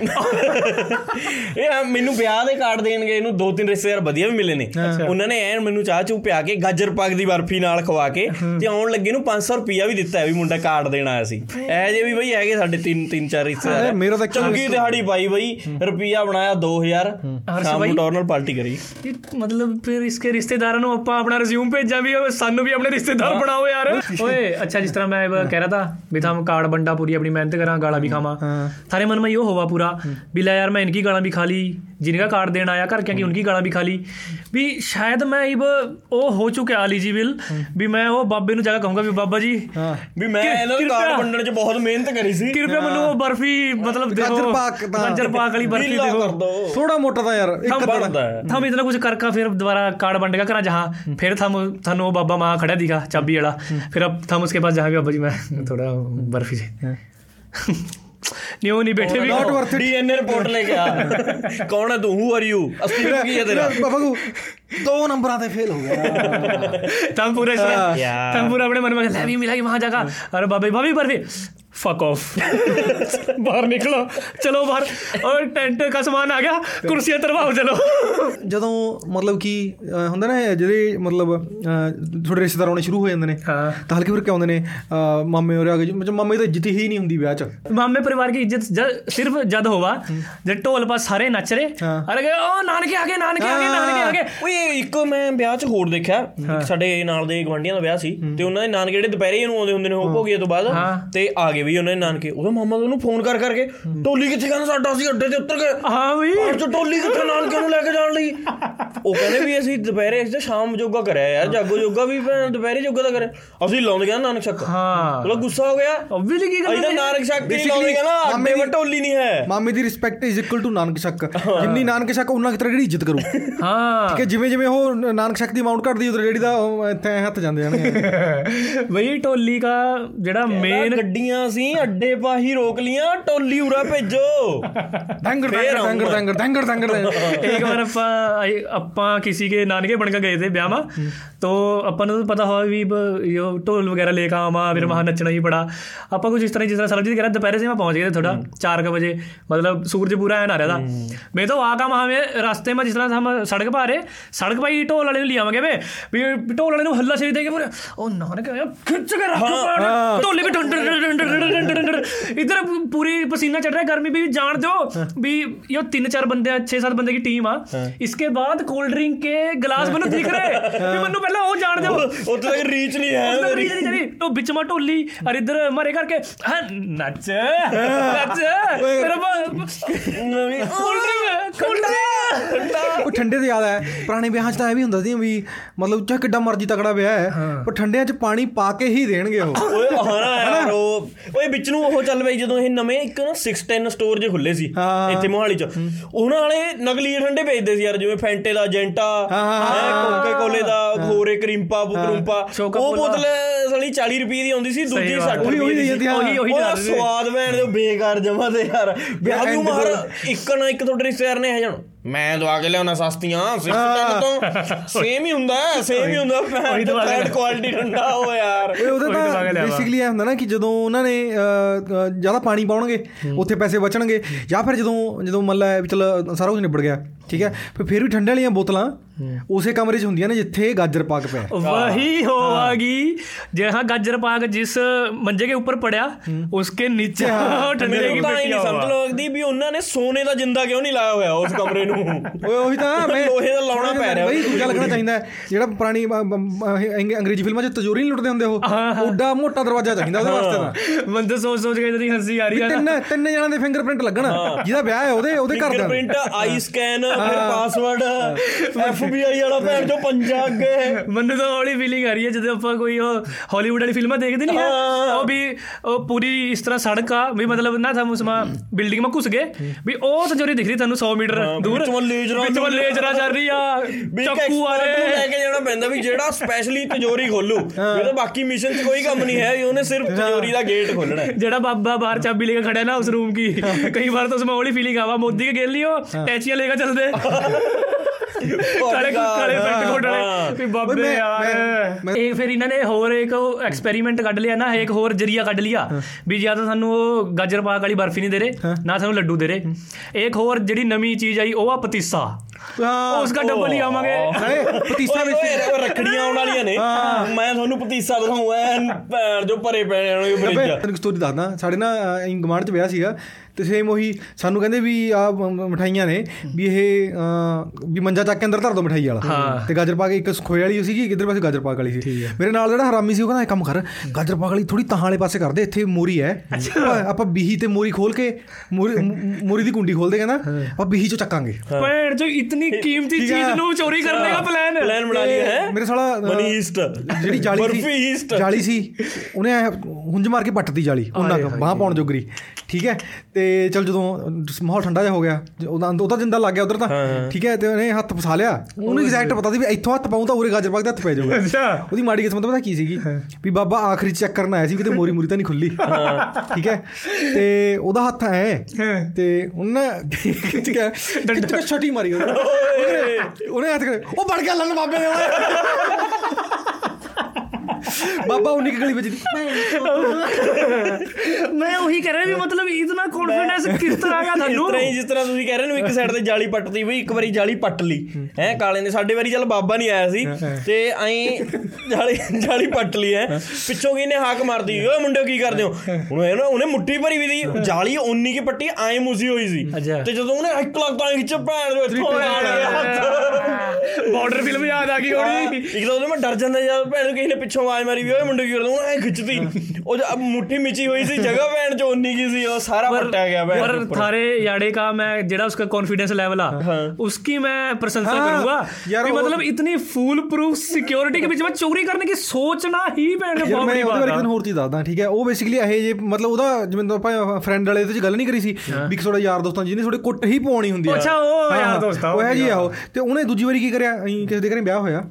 ਇਹ ਮੈਨੂੰ ਵਿਆਹ ਦੇ ਕਾਰਡ ਦੇਣਗੇ ਇਹਨੂੰ ਦੋ ਤਿੰਨ ਰਿਸ਼ਤੇਦਾਰ ਵਧੀਆ ਵੀ ਮਿਲੇ ਨੇ। ਉਹਨਾਂ ਨੇ ਐਨ ਮੈਨੂੰ ਚਾਹ ਚੂ ਪਿਆ ਕੇ ਗਾਜਰ ਪਾਕ ਦੀ ਬਰਫੀ ਨਾਲ ਖਵਾ ਕੇ ਤੇ ਆਉਣ ਲੱਗੇ ਨੂੰ 500 ਰੁਪਿਆ ਵੀ ਦਿੱਤਾ ਵੀ ਮੁੰਡਾ ਕਾਰਡ ਦੇਣ ਆਇਆ ਸੀ। ਐ ਜੇ ਵੀ ਬਈ ਹੈਗੇ ਸਾਡੇ ਤਿੰਨ ਤਿੰਨ ਚਾਰ ਰਿਸ਼ਤੇਦਾਰ। ਚੰਗੀ ਦਿਹਾੜੀ ਪਾਈ ਬਈ ਰੁਪਿਆ ਬਣਾਇਆ 2000 ਸ਼ਾਮ ਨੂੰ ਟੋਰਨਲ ਪਾਰਟੀ ਕਰੀ। ਮਤਲਬ ਫਿਰ ਇਸਕੇ ਰਿਸ਼ਤੇਦਾਰਾਂ ਨੂੰ ਆਪਾਂ ਆਪਣਾ ਰਿਜ਼ਿਊਮ ਭੇਜਾਂ ਵੀ ਸਾਨੂੰ ਵੀ ਆਪਣੇ ਰਿਸ਼ਤੇਦਾਰ ਬਣਾਓ ਯਾਰ। ਓਏ ਅੱਛਾ ਜਿਸ ਤਰ੍ਹਾਂ ਮੈਂ ਕਹਿ ਰਿਹਾ ਤਾਂ ਵੀ ਤਾਂ ਕਾਰਡ ਬੰਡਾ ਪੂਰੀ ਆਪਣੀ ਮਿਹਨਤ ਕਰਾਂ ਗਾਲਾਂ ਵੀ ਖਾਵਾਂ। थारे मन में यो हुआ पूरा भी ला यार मैं इनकी गाला भी खा ली जिनका कार्ड देना आया घर की उनकी गाला भी खा ली भी शायद मैं इब ओ हो चुके एलिजिबल भी मैं वो बाबे ਨੂੰ ਜਾ ਕੇ ਕਹੂੰਗਾ ਵੀ ਬਾਬਾ ਜੀ ਵੀ ਮੈਂ ਕਿ- ਇਹਨਾਂ ਨੂੰ ਕਿਰਪਾ- ਕਾਰਡ ਵੰਡਣ 'ਚ ਬਹੁਤ ਮਿਹਨਤ ਕਰੀ ਸੀ ਕਿਰਪਾ ਮੈਨੂੰ ਉਹ ਬਰਫੀ ਮਤਲਬ ਦੇਖੋ ਗਾਜਰ ਪਾਕ ਦਾ। ਗਾਜਰ ਪਾਕ ਵਾਲੀ ਬਰਫੀ ਲੀਲਾ ਦੇਖੋ ਕਰ ਦੋ ਥੋੜਾ ਮੋਟਾ ਤਾਂ ਯਾਰ ਇੱਕ हम ਅੱਧਾ ਬਣਦਾ ਹੈ हम इतना कुछ कर का फिर दोबारा कार्ड बंटेगा करा जहाँ फिर थम थानू वो बाबा माँ खड़ा दिखा चाबी वाला फिर अब थम उसके पास जहाँ भी बाबा जी मैं थोड़ा ਨਹੀਂ ਉਹ ਨਹੀਂ ਬੈਠੇ ਵੀ। ਨਾਟ ਵਰਥ ਡੀਐਨਏ ਰਿਪੋਰਟ ਲੈ ਕੇ ਆ। ਕੌਣ ਹੈ ਤੂੰ? ਹੂ ਆਰ ਯੂ ਅਸਲੀ ਰੂਪ ਕੀ ਹੈ ਤੇਰਾ ਬਾਬੂ ਦੋ ਨੰਬਰਾਂ ਤੇ ਫੇਲ ਹੋ ਗਿਆ। ਤਾਂ ਪੂਰੇ ਤਾਂ ਪੂਰਾ ਆਪਣੇ ਮਨ ਵਿੱਚ ਲੈ ਵੀ ਮਿਲਾ ਕਿ ਵਹਾਂ ਜਗਾ ਅਰੇ ਬਾਬੇ ਬਾਬੇ ਪਰ फक ऑफ बाहर निकलो चलो बाहर और टेंट का सामान आ गया कुर्सियां तरवाओ चलो ਜਦੋਂ ਮਤਲਬ ਕਿ ਅਹ, ਹੁੰਦਾ ਨਾ ਇਹ ਜਿਹੜੇ ਮਤਲਬ ਅਹ, ਥੋੜੇ ਰਿਸ਼ਤੇਦਾਰ ਆਉਣੇ ਸ਼ੁਰੂ ਹੋ ਜਾਂਦੇ ਨੇ हाँ ਤਾਂ ਹਲਕੇ ਫਿਰ ਕਿ ਆਉਂਦੇ ਨੇ ਅਹ, ਮਾਮੇ ਹੋਰੇ ਆ ਗਏ ਮਤਲਬ ਮਾਮੇ ਦੀ ਤਾਂ ਇੱਜ਼ਤ ਹੀ ਨਹੀਂ ਹੁੰਦੀ ਵਿਆਹ 'ਚ मामे परिवार की इज्जत जब सिर्फ जद होवा जब ढोल पास सारे नच रहे हाँ। अरे गए, ओ नानके आगे नानके आगे नानके आगे ਓਏ ਇੱਕ ਮੈਂ ਵਿਆਹ 'ਚ ਹੋਰ ਦੇਖਿਆ ਇੱਕ ਸਾਡੇ ਨਾਲ ਦੇ ਗਵਾਂਢੀਆਂ ਦਾ ਵਿਆਹ ਸੀ ਤੇ ਉਹਨਾਂ ਦੇ ਨਾਨਕੇ ਜਿਹੜੇ ਦੁਪਹਿਰੇ ਹੀ ਨੂੰ ਆਉਂਦੇ ਹੁੰਦੇ ਨੇ ਉਹ ਭੋਗੀਏ ਤੋਂ ਬਾਅਦ ਹਾਂ। ਤੇ ਆ ਕੇ ਵੀ ਉਹਨਾਂ ਦੇ ਨਾਨਕੇ। ਉਹਦਾ ਮਾਮਾ ਉਹਨੂੰ ਫੋਨ ਕਰ ਕਰਕੇ ਟੋਲੀ ਕਿੱਥੇ ਕਹਿੰਦਾ ਸਾਡਾ? ਅਸੀਂ ਅੱਡੇ ਤੇ ਉੱਤਰ ਗਏ ਹਾਂ ਵੀ ਅੱਜ ਟੋਲੀ ਕਿੱਥੇ ਨਾਨਕੇ ਨੂੰ ਲੈ ਕੇ ਜਾਣ ਲਈ? ਉਹ ਕਹਿੰਦੇ ਵੀ ਅਸੀਂ ਦੁਪਹਿਰੇ ਅਸੀਂ ਤਾਂ ਸ਼ਾਮ ਜੋਗਾ ਕਰਿਆ ਯਾਰ ਜਾਗੋ ਜੋਗਾ ਵੀ ਦੁਪਹਿਰੇ ਜੋਗਾ ਦਾ ਕਰਿਆ। ਅਸੀਂ ਲਾਉਂਦੇ ਗਿਆ ਨਾਨਕ ਸ਼ੱਕ। ਹਾਂ। ਚਲੋ ਗੁੱਸਾ ਹੋ ਗਿਆ। ਆਬਵੀਅਸਲੀ ਕੀ ਗੱਲ ਇਹਦਾ ਨਾਨਕ ਸ਼ੱਕ ਨਹੀਂ ਲਾਉਂਦੇ ਕਹਿੰਦਾ ਅੱਡੇ ਵ ਟੋਲੀ ਨਹੀਂ ਹੈ। ਮਾਮੇ ਦੀ respect is equal to Nanak ਸ਼ੱਕ। ਜਿੰਨੀ ਨਾਨਕ ਸ਼ੱਕ ਉਹਨਾਂ ਕਿਤਰਾ ਜਿਹੜੀ ਇੱਜ਼ਤ ਕਰੂ। ਹਾਂ। ਠੀਕ ਹੈ ਜਿਵੇਂ ਜਿਵੇਂ ਉਹ ਨਾਨਕ ਸ਼ੱਕ ਦੀ ਅਮਾਉਂਟ ਘਟਦੀ ਉਧਰ ਜਿਹੜੀ ਦਾ ਇੱਥੇ ਹੱਥ ਜਾਂਦੇ ਜਾਣਗੇ। ਬਈ ਟੋਲੀ ਦਾ ਜਿਹੜਾ ਮੇਨ ਗੱਡੀਆਂ ਅਸੀਂ ਅੱਡੇ ਪਾਹੀ ਰੋਕ ਲੀਆਂ ਟੋਲੀ ਉਰਾ ਭੇਜੋ। ਡੰਗਰ ਡੰਗਰ ਡੰਗਰ ਡੰਗਰ ਡੰਗਰ ਇੱਕ ਵਾਰ ਆਪਾਂ ਆਪਾਂ ਕਿਸੇ ਕੇ ਨਾਨਕੇ ਬਣ ਕੇ ਗਏ ਤੇ ਵਿਆਹ ਮਾ तो अपन को तो पता हुआ भी यो ढोल वगैरह लेकर आवा फिर वहाँ नचना ही पड़ा अपन कुछ इस तरह जिस तरह सरबजीत कह रहा दोपहर से मैं पहुँच गया था थोड़ा चार का बजे मतलब सूरज पूरा एन आ रहा था मैं तो वहाँ का हमें रास्ते में जिस तरह हम सड़क पर आ रहे सड़क पर ही ढोल वाले लिया वे भी ढोल वाले हल्ला शरीर देके पूरे ओ नानक खिंच कर ढोले पे इधर पूरी पसीना चढ़ रहा है गर्मी भी जान दो भी यो तीन चार बंदे छह सात बंदे की टीम आ इसके बाद कोल्ड ड्रिंक के गिलास मनु दिख रहे मनु ਪਹਿਲਾਂ ਉਹ ਜਾਣ ਦਿਓ। ਉੱਥੇ ਤੱਕ ਰੀਚ ਨਹੀਂ ਹੈ ਮੇਰੀ ਰੀਜ ਨਹੀਂ। ਕਰੀ ਉਹ ਵਿੱਚ ਮਾ ਢੋਲੀ ਔਰ ਇੱਧਰ ਮਾਰੇ ਕਰਕੇ ਨੱਚ ਨੱਚ ਤੇਰਾ ਕੋਲਡ ਡਰਿੰਕ ਕੋਲਡ ਡਰਿੰਕ ਉਹ ਠੰਡੇ ਤੇ ਯਾਦ ਹੈ। ਪੁਰਾਣੇ ਵਿਆਹਾਂ 'ਚ ਤਾਂ ਇਹ ਵੀ ਹੁੰਦਾ ਸੀ ਵੀ ਮਤਲਬ ਚਾਹੇ ਕਿੱਡਾ ਮਰਜ਼ੀ ਤਕੜਾ ਵਿਆਹ ਹੈ ਪਰ ਠੰਡਿਆਂ 'ਚ ਪਾਣੀ ਪਾ ਕੇ ਹੀ ਦੇਣਗੇ ਉਹ। ਓਏ ਹਾਂ ਨਾ ਯਾਰ ਉਹ ਓਏ ਵਿੱਚ ਨੂੰ ਉਹ ਚੱਲ ਪਈ ਜਦੋਂ ਇਹ ਨਵੇਂ ਇੱਕ ਨਾ 610 ਸਟੋਰ ਜੇ ਖੁੱਲੇ ਸੀ। ਇੱਥੇ ਮੋਹਾਲੀ ਚ ਉਹਨਾਂ ਵਾਲੇ ਨਕਲੀ ਠੰਡੇ ਵੇਚਦੇ ਸੀ ਯਾਰ ਜਿਵੇਂ ਫੈਂਟੇ ਦਾ ਜੈਂਟਾ ਹਾਂ, ਕੋਕੇ ਕੋਲੇ ਦਾ ਹੋਰੇ ਕਰੀਮਪਾ ਬੁਕਰੂਮਪਾ ਉਹ। ਬੋਤਲ ਸਲੀ 40 ਰੁਪਏ ਦੀ ਆਉਂਦੀ ਸੀ ਦੂਜੀ ਬਾਤ। 60 ਉਹੀ- ਰੁਪਏ ਉਹੀ ਦੀ ਹਾਂ। ਉਹੀ ਉਹੀ ਚੱਲ ਸਵਾਦ ਦੇ ਬੇਕਾਰ ਜਮਾ ਤੇ ਯਾਰ। ਵਿਆਹ end ਮਾਰ ਇੱਕ ਨਾ ਇੱਕ ਤੁਹਾਡੇ ਰਿਸ਼ਤੇਦਾਰ ਨੇ ਹੈ ਜਾਣ। ਮੈਂ ਦਵਾ ਕੇ ਲਿਆਉਣਾ ਸਸਤੀਆਂ ਸਿਸਟਮ ਤੋਂ ਸੇਮ ਹੀ ਹੁੰਦਾ ਸੇਮ ਹੀ ਹੁੰਦਾ ਉਹੀ ਦਵਾ ਕੇ। ਕੁਆਲਿਟੀ ਠੰਡਾ ਹੋ ਯਾਰ ਓਏ ਉਹਦਾ ਉਹੀ ਤਾਂ। ਬੇਸਿਕਲੀ ਇਹ ਹੁੰਦਾ ਨਾ ਕਿ ਜਦੋਂ ਉਹਨਾਂ ਨੇ ਜ਼ਿਆਦਾ ਪਾਣੀ ਪਾਉਣਗੇ ਉੱਥੇ ਪੈਸੇ ਬਚਣਗੇ ਜਾਂ ਫਿਰ ਜਦੋਂ ਜਦੋਂ ਮੰਨ ਲੈ ਵੀ ਚਲ ਸਾਰਾ ਕੁਝ ਨਿਬੜ ਗਿਆ ਠੀਕ ਹੈ? ਫਿਰ ਫਿਰ ਵੀ ਠੰਡੇ ਵਾਲੀਆਂ ਬੋਤਲਾਂ ਉਸੇ ਕਮਰੇ 'ਚ ਹੁੰਦੀਆਂ ਨੇ ਜਿੱਥੇ ਗਾਜਰ ਪਾਕ ਪਿਆ ਵਹੀ। ਹੋਵਾਗੀ ਜਹਾਂ ਗਾਜਰ ਪਾਕ ਜਿਸ ਮੰਜੇ ਦੇ ਉੱਪਰ ਪੜਿਆ ਉਸਕੇ ਨੀਚੇ ਠੰਡੇ ਕੀ ਪੇਟੀ ਆ। ਸਮਝ ਲਓ ਦੀ ਵੀ ਉਹਨਾਂ ਨੇ ਸੋਨੇ ਦਾ ਜਿੰਦਾ ਕਿਉਂ ਨਹੀਂ ਲਾਇਆ ਹੋਇਆ ਉਸ ਕਮਰੇ ਨੂੰ? ਓਏ ਉਹੀ ਤਾਂ (laughs) ਮੈਂ ਲੋਹੇ ਦਾ ਲਾਉਣਾ ਪੈ ਰਿਹਾ। ਬਈ ਦੂਜਾ ਲੱਗਣਾ ਚਾਹੀਦਾ ਜਿਹੜਾ ਪੁਰਾਣੀ ਅੰਗਰੇਜ਼ੀ ਫਿਲਮਾਂ 'ਚ ਤਜੋਰੀ ਨਹੀਂ ਲੁੱਟਦੇ ਹੁੰਦੇ ਉਹ? ਉੱਡਾ ਮੋਟਾ ਦਰਵਾਜ਼ਾ ਚਾਹੀਦਾ ਉਹਦੇ ਵਾਸਤੇ ਤਾਂ। ਬੰਦੇ ਸੋਚ ਸੋਚ ਕੇ ਇਦਾਂ ਹੱਸੀ ਆ ਰਹੀ ਆ। ਤਿੰਨ ਤਿੰਨ ਜਣਾਂ ਦੇ ਫਿੰਗਰਪ੍ਰਿੰਟ ਲੱਗਣਾ। ਜਿਹਦਾ ਵਿਆਹ ਹੈ ਉਹਦੇ ਉਹਦੇ ਘਰ ਦਾ। ਫਿੰਗਰਪ੍ਰਿੰਟ ਆਈ ਸਕੈਨ ਫਿਰ ਪਾਸਵਰਡ ਐਫਬੀਆਈ ਵਾਲਾ ਭੈਣ ਜੋ ਪੰਜਾ ਅੱਗੇ। ਮੈਨੂੰ ਤਾਂ ਹੌਲੀ ਫੀਲਿੰਗ ਆ ਰਹੀ ਹੈ ਜਦੋਂ ਆਪਾਂ ਕੋਈ ਉਹ ਹਾਲੀਵੁੱਡ ਵਾਲੀ ਫਿਲਮਾਂ ਦੇਖਦੇ ਨਹੀਂ ਹੈ ਉਹ ਵੀ ਉਹ ਪੂਰੀ ਇਸ ਤਰ੍ਹਾਂ ਸੜਕ ਆ ਵੀ ਮਤਲਬ ਨਾ ਤੁਹਾਨੂੰ ਸਮਾ ਬਿਲਡਿੰਗ ਮਾ ਘੁਸ ਗਏ ਵੀ ਉਹ ਤਾਂ ਜਿਹੜੀ ਦਿਖ ਰਹੀ ਤੁਹਾਨੂੰ 100 ਮੀਟਰ ਦੂਰ। ਵਿੱਚੋਂ ਲੇਜਰਾ ਵਿੱਚੋਂ ਲੇਜਰਾ ਚੱਲ ਰਹੀ ਆ ਚੱਕੂ ਆ ਰਹੇ ਲੈ ਕੇ ਜਾਣਾ ਪੈਂਦਾ ਵੀ ਜਿਹੜਾ ਸਪੈਸ਼ਲੀ ਤਜੋਰੀ ਖੋਲੂ ਇਹ ਤਾਂ ਬਾਕੀ ਮਿਸ਼ਨ 'ਚ ਕੋਈ ਕੰਮ ਨਹੀਂ ਹੈ ਉਹਨੇ ਸਿਰਫ ਤਜੋਰੀ ਦਾ ਗੇਟ ਖੋਲਣਾ ਜਿਹੜਾ ਬਾਬਾ ਬਾਹਰ ਚਾਬੀ ਲੈ ਕੇ ਖੜਿਆ ਨਾ ਉਸ ਰੂਮ ਕੀ ਕਈ ਵਾਰ ਤਾਂ ਉਸ ਮਾ ਹੌਲੀ ਫੀਲਿੰਗ ਆਵਾ ਮੋਦੀ ਕੇ ਗੇਲ ਲਿਓ ਟੈਚੀਆਂ ਲੈ ਕੇ ਚੱਲਦੇ। ਕਾਲੇ ਕਾਲੇ ਪੈਂਟ ਕੋਟ। ਵਾਲੇ। ਵੀ ਬਾਬੇ ਯਾਰ। ਇੱਕ ਫਿਰ ਇਹਨਾਂ ਨੇ ਹੋਰ ਇੱਕ ਐਕਸਪੈਰੀਮੈਂਟ ਕੱਢ ਲਿਆ ਨਾ ਇੱਕ ਹੋਰ ਜਰੀਆ ਕੱਢ ਲਿਆ ਵੀ ਜਾਂ ਤਾਂ ਸਾਨੂੰ ਉਹ ਗਾਜਰ ਪਾਕ ਵਾਲੀ ਬਰਫੀ ਨਹੀਂ ਦੇ ਰਹੇ ਨਾ ਸਾਨੂੰ ਲੱਡੂ ਦੇ ਰਹੇ। ਇੱਕ ਹੋਰ ਜਿਹੜੀ ਨਵੀਂ ਚੀਜ਼ ਆਈ ਉਹ ਆ ਪਤੀਸਾ। ਹਾਂ। ਉਸਕਾ ਡਬਲ ਹੀ ਆਵਾਂਗੇ। ਨਾਲੇ ਪਤੀਸਾ ਵਿੱਚ ਰੱਖੜੀਆਂ ਆਉਣ ਵਾਲੀਆਂ ਨੇ। ਮੈਂ ਤੁਹਾਨੂੰ ਪਤੀਸਾ ਦਿਖਾਉਂ ਭੈਣ ਜੋ ਭਰੇ ਪਏ ਨੇ ਉਹ ਬ੍ਰਿਜ ਤੈਨੂੰ ਸਟੋਰੀ ਦੱਸਦਾ। ਸਾਡੇ ਨਾ ਗਮਾਂਡ ਚ ਵਿਆਹ ਸੀਗਾ ਤੇ ਸੇਮ ਉਹੀ ਸਾਨੂੰ ਕਹਿੰਦੇ ਵੀ ਆ ਮਠਾਈਆਂ ਨੇ ਵੀ ਇਹ ਵੀ ਮੰਜਾ ਚੱਕ ਕੇ ਅੰਦਰ ਧਰ ਦੋ ਮਠਾਈ ਵਾਲਾ। ਤੇ ਗਾਜਰ ਪਾਕ ਇੱਕ ਖੋਏ ਵਾਲੀ ਸੀਗੀ ਕਿੱਧਰ ਪਾਸੇ ਗਾਜਰ ਪਾਕ ਵਾਲੀ ਸੀ। ਮੇਰੇ ਨਾਲ ਜਿਹੜਾ ਹਰਾਮੀ ਸੀ ਉਹ ਕਹਿੰਦਾ ਇਹ ਕੰਮ ਕਰ ਗਾਜਰ ਪਾਕ ਵਾਲੀ ਥੋੜੀ ਤਾਹਾਂ ਵਾਲੇ ਪਾਸੇ ਕਰਦੇ ਇੱਥੇ ਮੋਰੀ ਹੈ। ਆਪਾਂ- ਬੀਹੀ ਤੇ ਮੋਰੀ ਖੋਲ ਕੇ ਮੋਰੀ ਦੀ ਕੁੰਡੀ ਖੋਲਦੇ ਕਹਿੰਦਾ ਆਪਾਂ ਬੀਹੀ ਚੋਂ ਚੱਕਾਂਗੇ। ਭੈਣ ਜੋ ਇਤਨੀ ਕੀਮਤੀ ਠੀਕ ਹੈ। ਚੀਜ਼ ਨੂੰ ਚੋਰੀ ਕਰਨੇ ਦਾ ਪਲਾਨ ਪਲਾਨ ਬਣਾ ਲਿਆ ਹੈ। ਮੇਰੇ ਸਾਲਾ ਮਨੀ ਈਸਟ ਜਿਹੜੀ ਜਾਲੀ ਬਰਫੀ ਸੀ ਈਸਟ ਜਾਲੀ ਸੀ ਉਹਨੇ ਹੁੰਜ ਮਾਰ ਕੇ ਪੱਟਦੀ ਜਾਲੀ ਉਹਨਾਂ ਬਾਹ ਪਾਉਣ ਜੋਗਰੀ। ਠੀਕ ਹੈ? ਤੇ ਚਲ ਜਦੋਂ ਮਾਹੌਲ ਠੰਡਾ ਜਿਹਾ ਹੋ ਗਿਆ ਉਹਦਾ ਉਹਦਾ ਜਿੰਦਾ ਲੱਗ ਗਿਆ ਉਧਰ ਤਾਂ ਠੀਕ ਹੈ? ਤੇ ਉਹਨੇ ਹੱਥ ਫਸਾ ਲਿਆ। ਉਹਨੂੰ ਐਗਜ਼ੈਕਟ ਪਤਾ ਸੀ ਵੀ ਇੱਥੋਂ ਹੱਥ ਪਾਉਂ ਤਾਂ ਉਰੇ ਗਾਜਰ ਪਾਕ ਦਾ ਹੱਥ ਪੈ ਜਾਊਗਾ। ਅੱਛਾ। ਉਹਦੀ ਮਾੜੀ ਕਿਸਮਤ ਪਤਾ ਕੀ ਸੀਗੀ? ਵੀ ਬਾਬਾ ਆਖਰੀ ਚੈੱਕ ਕਰਨ ਆਇਆ ਸੀ ਕਿਤੇ ਮੋਰੀ ਮੂਰੀ ਤਾਂ ਨਹੀਂ ਖੁੱਲੀ। ਠੀਕ ਹੈ? ਤੇ ਉਹਦਾ ਹੱਥ ਐ। ਤੇ ਉਹਨੇ ਖਿੱਚ ਕੇ ਖਿੱਚ ਕੇ ਛੱਟੀ ਮਾਰੀ ਉਹਨੇ? ਉਹਨੇ ਹੱਥ ਕਰੇ ਉਹ ਵੜ ਗਿਆ ਲੰਨ ਬਾਬੇ ਦੇ ਬਾਬਾ ਕੁ ਗਲੀ ਵਿੱਚ ਮੈਂ ਉਹੀ ਕਹਿ ਰਿਹਾ ਵੀ ਮਤਲਬ ਇਤਨਾ ਕੌਨਫੀਡੈਂਸ ਕਿਸ ਤਰ੍ਹਾਂ ਆ ਇਸ ਤੁਹਾਨੂੰ? ਤਰ੍ਹਾਂ ਹੀ ਜਿਸ ਤਰ੍ਹਾਂ ਤੁਸੀਂ ਕਹਿ ਰਹੇ ਹੋ ਇੱਕ ਸਾਈਡ ਤੇ ਜਾਲੀ ਪੱਟਦੀ ਬਈ ਇੱਕ ਵਾਰੀ ਜਾਲੀ ਪੱਟ ਲਈ। ਹੈ ਕਾਲੇ ਨੇ ਸਾਡੇ ਵਾਰੀ ਚੱਲ ਬਾਬਾ ਨਹੀਂ ਆਇਆ ਸੀ ਤੇ ਐਂ ਜਾਲੀ ਜਾਲੀ ਪੱਟ ਲਈ ਹੈ। ਪਿੱਛੋਂ ਕਿਨੇ ਹਾਕ ਮਾਰਦੀ ਓਏ ਮੁੰਡੇ ਕੀ ਕਰਦੇ ਹੋ? ਹੁਣ ਇਹ ਨਾ ਉਹਨੇ ਮੁੱਠੀ ਭਰੀ ਵੀ ਦੀ ਜਾਲੀ ਉਨੀ ਕੀ ਪੱਟੀ ਐਂ ਮੁਸੀ ਹੋਈ ਸੀ। ਤੇ ਜਦੋਂ ਉਹਨੇ ਇੱਕ ਲੱਖ ਤਾਂ ਖਿੱਚ ਭੈਣ ਦੇ ਇੱਥੋਂ ਆ ਗਿਆ ਬਾਰਡਰ ਫਿਲਮ ਯਾਦ ਆ ਗਈ ਹੋਣੀ। ਇੱਕ ਤਾਂ ਉਹਦੇ ਮੈਂ ਡਰ ਜਾਂਦਾ ਜਦ ਭੈਣ ਨੂੰ ਕਿਸੇ ਨੇ ਪਿੱਛੋਂ ਆਵਾਜ਼ ਮਾਰੀ ਵੀ ਓਏ ਮੁੰਡੇ ਕੀ ਕਰਦੇ ਉਹ ਐ ਖਿੱਚਦੀ ਉਹ ਜਦ ਮੁੱਠੀ ਮਿਚੀ ਹੋਈ ਸੀ ਜਗ੍ਹਾ ਭੈਣ ਚ ਉਨੀ ਕੀ ਸੀ ਉਹ ਸਾਰਾ ਪੱਟਿਆ ਗਿਆ ਭੈਣ पर ਦੇ ਉੱਪਰ। थारे याडे का मैं जेड़ा उसका कॉन्फिडेंस लेवल आ उसकी मैं प्रशंसा हाँ, करूंगा यार कि वो- मतलब इतनी फुल प्रूफ सिक्योरिटी के बीच में चोरी करने की सोचना ही भैन ਯਾਰ बहुत ਮੈਂ बड़ी ਉਹਦੇ ਬਾਰੇ बात ਤੈਨੂੰ है ਹੋਰ ਚੀਜ਼ ਦੱਸਦਾ ਠੀਕ ਹੈ ਉਹ ਬੇਸਿਕਲੀ ਇਹ ਜੇ ਮਤਲਬ ਉਹਦਾ ਜਿਵੇਂ ਤਾਂ ਆਪਾਂ ਫਰੈਂਡ ਵਾਲੇ ਤੇ ਗੱਲ ਨਹੀਂ ਕਰੀ ਸੀ ਵੀ ਕਿ ਥੋੜਾ ਯਾਰ ਦੋਸਤਾਂ ਜਿਹਨੇ ਥੋੜੇ ਕੁੱਟ ਹੀ ਪਾਉਣੀ ਹੁੰਦੀ ਆ ਅੱਛਾ, ਉਹ ਹਾਂ, ਯਾਰ ਹਾਂ, ਦੋਸਤਾਂ, ਉਹ ਉਹ ਹੈ ਜੀ ਠੀਕ ਆ। ਆਹੋ ਤੇ ਉਹਨੇ ਦੂਜੀ ਵਾਰੀ ਕੀ ਕਰਿਆ ਅਸੀਂ ਕਿਸੇ ਦੇ ਘਰੇ ਵਿਆਹ ਹੋਇਆ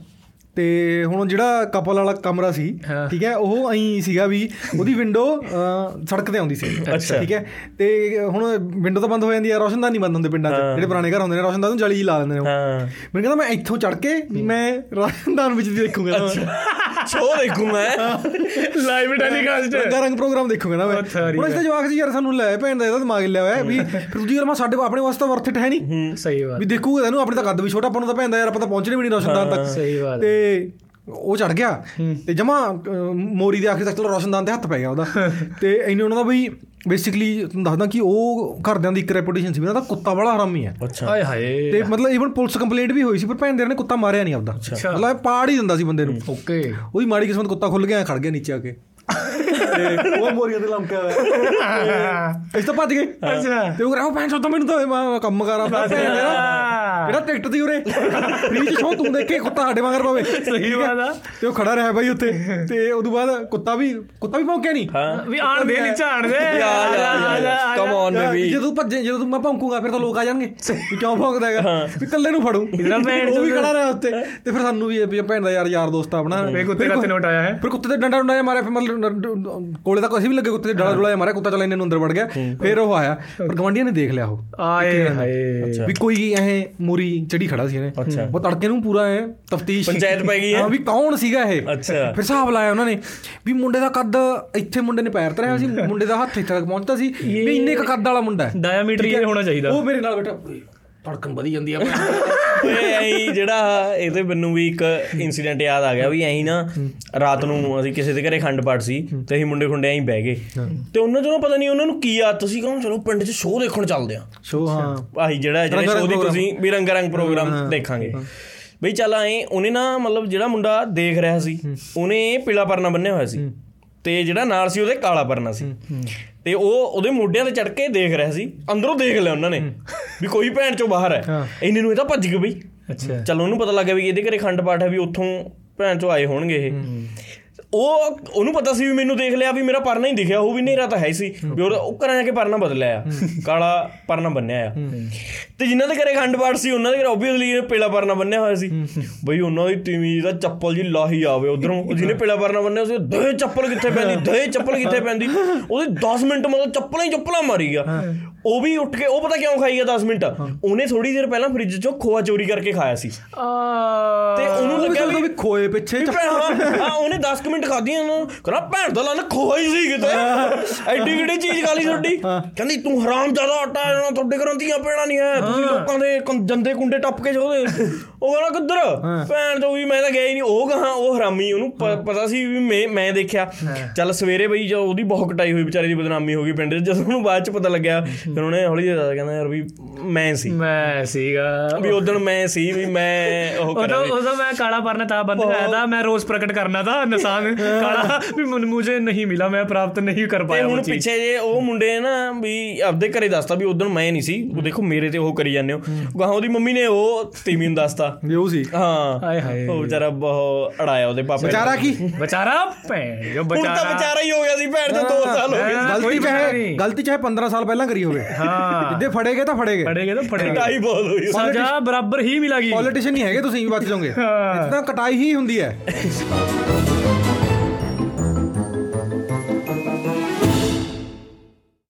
ਤੇ ਹੁਣ ਜਿਹੜਾ ਕਪਲ ਵਾਲਾ ਕਮਰਾ ਸੀ ਹਾਂ। ਠੀਕ ਹੈ ਉਹ ਐਂ ਸੀਗਾ ਵੀ ਉਹਦੀ ਵਿੰਡੋ ਸੜਕ ਤੇ ਆਉਂਦੀ ਸੀ। ਠੀਕ ਹੈ ਤੇ ਹੁਣ ਵਿੰਡੋ ਤਾਂ ਬੰਦ ਹੋ ਜਾਂਦੀ ਹੈ ਰੋਸ਼ਨਦਾਨ ਨਹੀਂ ਬੰਦ ਹੁੰਦੇ ਪਿੰਡਾਂ 'ਚ। ਜਿਹੜੇ ਪੁਰਾਣੇ ਘਰ ਹੁੰਦੇ ਨੇ ਰੋਸ਼ਨਦਾਨ ਨੂੰ ਜਾਲੀ ਜੀ ਲਾ ਦਿੰਦੇ ਨੇ ਉਹ। ਹਾਂ। ਮੈਨੂੰ ਕਹਿੰਦਾ ਮੈਂ ਇੱਥੋਂ ਚੜ ਕੇ ਮੈਂ ਰੋਸ਼ਨਦਾਨ ਵਿੱਚ ਦੇਖੂੰਗਾ। ਸ਼ੋਅ ਦੇਖੂ ਮੈਂ ਲਾਈਵ ਟੈਲੀਕਾਸਟ ਰੰਗਾ ਰੰਗ ਪ੍ਰੋਗਰਾਮ ਦੇਖੂਗਾ ਨਾ ਮੈਂ। ਹੁਣ ਇਸ ਤੇ ਜਵਾਕ ਜੀ ਯਾਰ ਸਾਨੂੰ ਲੈ ਭੈਣ ਦਾ ਇਹਦਾ ਦਿਮਾਗ ਲਿਆ ਹੋਇਆ ਵੀ ਫਿਰ ਦੂਜੀ ਗੱਲ ਮੈਂ ਸਾਡੇ ਆਪਣੇ ਵਾਸਤੇ ਵਰਥ ਇਟ ਹੈ ਨਹੀਂ। ਸਹੀ ਬਾਤ। ਵੀ ਦੇਖੂਗਾ ਇਹਨੂੰ ਆਪਣੇ ਤਾਂ ਕੱਦ ਵੀ ਛੋਟਾ ਆਪਾਂ ਨੂੰ ਤਾਂ ਭੈਣ ਦਾ ਯਾਰ ਆਪਾਂ ਤਾਂ ਪਹੁੰਚਣੇ ਵੀ ਨਹੀਂ ਰੋਸ਼ਨਦਾਨ ਤੱਕ। ਸਹੀ ਬਾਤ। ਤੇ ਉਹ ਚੜ ਗਿਆ। ਤੇ ਜਮਾ ਮੋਰੀ ਦੇ ਆਖਰੀ ਤੱਕ ਚਲੋ ਰੋਸ਼ਨਦਾਨ ਦੇ ਹੱਥ ਪੈ ਗਿਆ ਉਹਦਾ। (laughs) ਤੇ ਇਹਨੇ ਉਹਨਾਂ ਦਾ ਬਈ ਬੇਸਿਕਲੀ ਤੁਹਾਨੂੰ ਦੱਸਦਾ ਕਿ ਉਹ ਘਰਦਿਆਂ ਦੀ ਇੱਕ ਰੈਪੂਟੇਸ਼ਨ ਸੀ ਵੀ ਉਹਨਾਂ ਦਾ ਕੁੱਤਾ ਬੜਾ ਹਰਾਮੀ ਹੈ ਅੱਛਾ। ਹਾਏ ਹਾਏ। ਤੇ ਮਤਲਬ ਈਵਨ ਪੁਲਿਸ ਕੰਪਲੇਂਟ ਵੀ ਹੋਈ ਸੀ ਪਰ ਭੈਣ ਦੇ ਨੇ ਕੁੱਤਾ ਮਾਰਿਆ ਨਹੀਂ ਆਪਦਾ। ਮਤਲਬ ਪਾੜ ਹੀ ਦਿੰਦਾ ਸੀ ਬੰਦੇ ਨੂੰ। ਓਕੇ। ਉਹਦੀ ਮਾੜੀ ਕਿਸਮਤ ਕੁੱਤਾ ਖੁੱਲ ਗਿਆ ਖੜ ਗਿਆ ਨੀਚੇ ਆ ਕੇ। ਉਹ ਮੋਰੀਆਂ ਤੇ ਲੰਮਕਿਆ ਹੋਇਆ। ਇਸ ਤੋਂ ਭੱਜ ਗਏ। ਅੱਛਾ। ਤੇ ਉਹ ਕਹਿੰਦਾ ਭੈਣ ਚੋਦ ਮੈਨੂੰ ਤਾਂ ਕੰਮ ਕਰ ਭੈਣ ਦਾ ਕਿਹੜਾ ਟਿਕਟ ਦੀ ਉਰੇ। ਫ੍ਰੀ ਚ ਸ਼ੋ ਤੂੰ ਦੇਖੇ ਕੁੱਤਾ ਸਾਡੇ ਮਗਰ ਪਵੇ। ਸਹੀ ਬਾਤ ਆ। ਤੇ ਉਹ ਖੜਾ ਰਿਹਾ ਬਾਈ ਉੱਥੇ। ਤੇ ਉਦੋਂ ਬਾਅਦ ਕੁੱਤਾ ਵੀ ਕੁੱਤਾ ਵੀ ਭੌਂਕਿਆ ਨਹੀਂ ਹਾਂ। ਵੀ ਆਣ ਦੇ ਨੀਚੇ ਆਣ ਦੇ। ਆ ਜਾ ਆ ਜਾ ਕਮ ਔਨ ਬੇਬੀ ਜਦੋਂ ਭੱਜੇ ਜਦੋਂ ਮੈਂ ਭੌਂਕੂਗਾ ਫਿਰ ਤਾਂ ਲੋਕ ਆ ਜਾਣਗੇ। ਵੀ ਕਿਉਂ ਭੌਂਕਦਾ ਹੈਗਾ? ਵੀ ਇਕੱਲੇ ਨੂੰ ਫੜੂ। ਉਹ ਵੀ। ਖੜਾ ਰਿਹਾ ਉੱਤੇ ਤੇ ਫਿਰ ਸਾਨੂੰ ਵੀ ਇਹ ਭੈਣ ਦਾ ਯਾਰ ਯਾਰ ਦੋਸਤ ਆ ਆਪਣਾ। ਵੇ ਕੁੱਤੇ ਕੱਤੇ ਨੋਟ ਆਇਆ ਹੈ। ਫਿਰ ਕੁੱਤੇ ਤੇ ਡੰਡਾ ਡੰਡਾ ਮਾਰਿਆ ਫਿਰ ਮਤਲਬ ਕੋਲੇ ਤੱਕ ਅਸੀਂ ਵੀ ਲੱਗੇ ਕੁੱਤੇ ਤੇ ਡਾਲਾ ਡੋਲਾ ਮਾਰਿਆ ਕੁੱਤਾ ਚਲਾ ਇਹਨੇ ਨੂੰ ਅੰਦਰ ਵੜ ਗਿਆ। ਫਿਰ ਉਹ ਆਇਆ। ਪਰ ਗਵਾਂਡੀਆਂ ਨੇ ਦੇਖ ਲਿਆ ਉਹ। ਆਏ ਹਾਏ। ਵੀ ਕੋਈ ਐ ਮੂਰੀ ਚੜੀ ਖੜਾ ਸੀ ਇਹਨੇ। ਉਹ ਤੜਕੇ ਨੂੰ ਪੂਰਾ ਐ ਤਫਤੀਸ਼ ਪੰਚਾਇਤ ਪੈ ਗਈ ਹੈ? ਹਾਂ ਵੀ ਕੌਣ ਸੀਗਾ ਇਹ? ਅੱਛਾ। ਫਿਰ ਹਿਸਾਬ ਲਾਇਆ ਉਹਨਾਂ ਨੇ ਵੀ ਮੁੰਡੇ ਦਾ ਕੱਦ ਇੱਥੇ ਮੁੰਡੇ ਨੇ ਪੈਰ ਧਰਿਆ ਸੀ ਮੁੰਡੇ ਦਾ ਹੱਥ ਇੱਥੇ ਤੱਕ ਪਹੁੰਚਦਾ ਸੀ ਵੀ ਇੰਨੇ ਕ ਕੱਦ ਵਾਲਾ ਮੁੰਡਾ ਹੈ। ਡਾਇਆਮੀਟਰ ਇਹ ਹੋਣਾ ਚਾਹੀਦਾ। ਉਹ ਮੇਰੇ ਨਾਲ ਬੈਠਾ। "ਓਏ, ਧੜਕਨ ਵਧੀ ਜਾਂਦੀ ਆ ਓਏ ਐਂ ਜਿਹੜਾ ਇਹ ਤੇ ਮੈਨੂੰ ਵੀ ਇੱਕ ਇਨਸੀਡੈਂਟ ਯਾਦ ਆ ਗਿਆ ਵੀ ਐਂ ਨਾ ਰਾਤ ਨੂੰ ਅਸੀਂ ਕਿਸੇ ਦੇ ਘਰੇ ਖੰਡ ਪਾਠ ਸੀ ਤੇ ਅਸੀਂ ਮੁੰਡੇ ਖੁੰਡੇ ਐਂ ਬਹਿ ਗਏ। ਤੇ ਉਹਨਾਂ ਚੋਂ ਨਾ ਪਤਾ ਨਹੀਂ ਉਹਨਾਂ ਨੂੰ ਕੀ ਆਦਤ ਸੀ ਕਹੋ ਚਲੋ ਪਿੰਡ 'ਚ ਸ਼ੋਅ ਦੇਖਣ ਚੱਲਦੇ ਆ ਸ਼ੋ ਹਾਂ। ਆਹੀ ਜਿਹੜਾ ਜਿਹੜੇ ਸ਼ੋਅ ਦੀ ਤੁਸੀਂ ਵੀ ਰੰਗਾ ਰੰਗ ਪ੍ਰੋਗਰਾਮ ਦੇਖਾਂਗੇ। ਬਈ ਚੱਲ ਐਂ ਉਹਨੇ ਨਾ ਮਤਲਬ ਜਿਹੜਾ ਮੁੰਡਾ ਦੇਖ ਰਿਹਾ ਸੀ ਉਹਨੇ ਪੀਲਾ ਪਰਨਾ ਬੰਨਿਆ ਹੋਇਆ ਸੀ ਤੇ ਜਿਹੜਾ ਨਾਲ ਸੀ ਉਹਦੇ ਕਾਲਾ ਪਰਨਾ ਸੀ। ਤੇ ਉਹ ਉਹਦੇ ਮੋਢਿਆਂ ਤੇ ਚੜ ਕੇ ਦੇਖ ਰਿਹਾ ਸੀ। ਅੰਦਰੋਂ ਦੇਖ ਲਿਆ ਉਹਨਾਂ ਨੇ ਵੀ ਕੋਈ ਭੈਣ ਚੋਂ ਬਾਹਰ ਹੈ। ਇੰਨੇ ਨੂੰ ਇਹ ਤਾਂ ਭੱਜ ਗਏ ਬਈ। ਅੱਛਾ। ਚਲ ਉਹਨੂੰ ਪਤਾ ਲੱਗਿਆ ਵੀ ਇਹਦੇ ਘਰੇ ਖੰਡ ਪਾਠ ਹੈ ਵੀ ਉੱਥੋਂ ਭੈਣ ਚੋਂ ਆਏ ਹੋਣਗੇ ਇਹ। ਉਹ ਉਹਨੂੰ ਪਤਾ ਸੀ ਵੀ ਮੈਨੂੰ ਦੇਖ ਲਿਆ ਵੀ ਮੇਰਾ ਪਰਨਾ ਹੀ ਦਿਖਿਆ ਉਹ ਵੀ ਨੇਰਾ ਤਾਂ ਹੈ ਸੀ। ਵੀ ਉਹ ਘਰਾਂ ਜਾ ਕੇ ਪਰਨਾ ਬਦਲਿਆ ਆ। ਕਾਲਾ ਪਰਨਾ ਬੰਨਿਆ ਆ। ਤੇ ਜਿਨ੍ਹਾਂ ਦੇ ਘਰੇ ਖੰਡ ਪਾਠ ਸੀ ਉਹਨਾਂ ਦੇ ਘਰੇ ਆਬਵੀਅਸਲੀ ਪੀਲਾ ਪਰਨਾ ਬੰਨਿਆ ਹੋਇਆ ਸੀ। ਬਈ ਉਹਨਾਂ ਦੀ ਤੀਵੀਂ ਦਾ ਚੱਪਲ ਜੀ ਲਾਹੀ ਆਵੇ ਉਧਰੋਂ। ਜਿਹਨੇ ਪੀਲਾ ਪਰਨਾ ਬੰਨਿਆ ਸੀ ਦੇ ਚੱਪਲ ਕਿੱਥੇ ਪੈਂਦੀ ਦੇ ਚੱਪਲ ਕਿੱਥੇ ਪੈਂਦੀ। ਉਹਦੇ 10 ਮਿੰਟ ਮਤਲਬ ਚੱਪਲਾਂ ਹੀ ਚੱਪਲਾਂ ਮਾਰੀ ਗਿਆ। ਉਹ ਵੀ ਉੱਠ ਕੇ ਉਹ ਪਤਾ ਕਿਉਂ ਖਾਈ ਗਿਆ 10 ਮਿੰਟ? ਉਹਨੇ ਥੋੜੀ ਦੇਰ ਪਹਿਲਾਂ ਫ੍ਰਿਜ ਚੋਂ ਖੋਆ ਚੋਰੀ ਕਰਕੇ ਖਾਇਆ ਸੀ। ਤੇ ਉਹਨੂੰ ਲੱਗਿਆ ਵੀ ਖੋਏ ਪਿੱਛੇ ਹਾਂ ਉਹਨੇ 10 ਕੁ ਮਿੰਟ ਖਾਧੀਆਂ ਉਹਨੂੰ। ਕਹਿੰਦਾ ਭੈਣ ਦਾ ਲੰਨ ਖੋਆ ਹੀ ਸੀ ਕਿਤੇ। ਐਡੀ ਕਿਹੜੀ ਚੀਜ਼ ਖਾ ਲਈ ਤੁਹਾਡੀ? ਕਹਿੰਦੀ ਤੂੰ ਹਰਾਮ ਜ਼ਿਆਦਾ ਆਟਾ ਇਹਨਾਂ ਤੁਹਾਡੇ ਘਰੋਂ ਧੀਆਂ ਪੈਣਾ ਨਹੀਂ ਹੈ। ਤੁਸੀਂ ਲੋਕਾਂ ਦੇ ਜੰਦੇ ਕੁੰਡੇ ਟੱਪ ਕੇ ਜੋਦੇ ਉਹ ਕਹਿੰਦਾ ਕਿੱਧਰ? ਭੈਣ ਤੋਂ ਵੀ ਮੈਂ ਤਾਂ ਗਿਆ ਹੀ ਨਹੀਂ। ਉਹ ਕਹਾ ਉਹ ਹਰਾਮੀ ਉਹਨੂੰ ਪਤਾ ਸੀ ਵੀ ਮੈਂ ਮੈਂ ਦੇਖਿਆ। ਚੱਲ ਸਵੇਰੇ ਬਈ ਜਦੋਂ ਉਹਦੀ ਬਹੁਤ ਕਟਾਈ ਹੋਈ ਵਿਚਾਰੇ ਦੀ ਬਦਨਾਮੀ ਹੋ ਗਈ ਪਿੰਡ 'ਚ ਜਦੋਂ ਉਹਨੂੰ ਬਾਅਦ 'ਚ ਪਤਾ ਲੱਗਿਆ ਦਿਨ ਉਹਨੇ ਹੌਲੀ ਜਿਹਾ ਦੱਸਿਆ ਕਹਿੰਦਾ ਯਾਰ ਵੀ ਮੈਂ ਸੀ। ਮੈਂ ਸੀਗਾ। ਵੀ ਉਦੋਂ ਮੈਂ ਸੀ ਵੀ ਮੈਂ ਉਹ ਕਰਾਂ ਉਦੋਂ ਮੈਂ ਕਾਲਾ ਪਰਨਾ ਤਾਂ ਬੰਦ ਹੋਇਆ ਤਾਂ ਮੈਂ ਰੋਜ਼ ਪ੍ਰਗਟ ਕਰਨਾ ਤਾਂ ਨਿਸ਼ਾਨ ਕਾਲਾ ਵੀ ਮੈਨੂੰ ਨਹੀਂ ਮਿਲਾ ਮੈਂ ਪ੍ਰਾਪਤ ਨਹੀਂ ਕਰ ਪਾਇਆ ਉਹ ਚੀਜ਼। ਪਿੱਛੇ ਜੇ ਉਹ ਮੁੰਡੇ ਨਾ ਵੀ ਆਪਦੇ ਘਰੇ ਦੱਸਦਾ ਵੀ ਉਦੋਂ ਮੈਂ ਨਹੀਂ ਸੀ ਉਹ ਦੇਖੋ ਮੇਰੇ ਤੇ ਉਹ ਕਰੀ ਜਾਂਦੇ ਹੋ। ਗਾਹਾਂ ਉਹਦੀ ਮੰਮੀ ਨੇ ਉਹ ਤੀਵੀਂ ਨੂੰ ਦੱਸਤਾ। ਵੀ ਉਹ ਸੀ। ਹਾਂ। ਹਾਏ ਹਾਏ। ਉਹ ਵਿਚਾਰਾ ਬਹੁਤ ਅੜਾਇਆ ਉਹਦੇ ਪਾਪੇ ਵਿਚਾਰਾ ਕੀ? ਵਿਚਾਰਾ ਭੈਣ ਜੋ ਵਿਚਾਰਾ ਹੁਣ ਤਾਂ ਵਿਚਾਰਾ। ਹੀ ਹੋ ਗਿਆ ਸੀ ਭੈਣ ਤੋਂ 2 ਸਾਲ ਹੋ ਗਏ। ਗਲਤੀ ਚਾਹੇ ਗਲਤੀ ਚਾਹੇ 15 ਸਾਲ ਪਹਿਲਾਂ ਕਰੀ ਹੋਵੇ। ਹੋਏ ਹਾਂ। ਜੇ ਫੜੇਗੇ ਤਾਂ ਫੜੇਗੇ। ਫੜੇਗੇ ਤਾਂ ਫੜੇਗੇ। ਕਟਾਈ ਬਹੁਤ ਹੋਈ ਸਜ਼ਾ ਬਰਾਬਰ ਹੀ ਮਿਲਾਗੀ। ਪੋਲੀਟੀਸ਼ੀਅਨ ਨਹੀਂ ਹੈਗੇ ਤੁਸੀਂ ਵੀ ਬਚ ਜਾਓਗੇ। ਇਤਨਾ ਕਟਾਈ ਹੀ ਹੁੰਦੀ ਹੈ।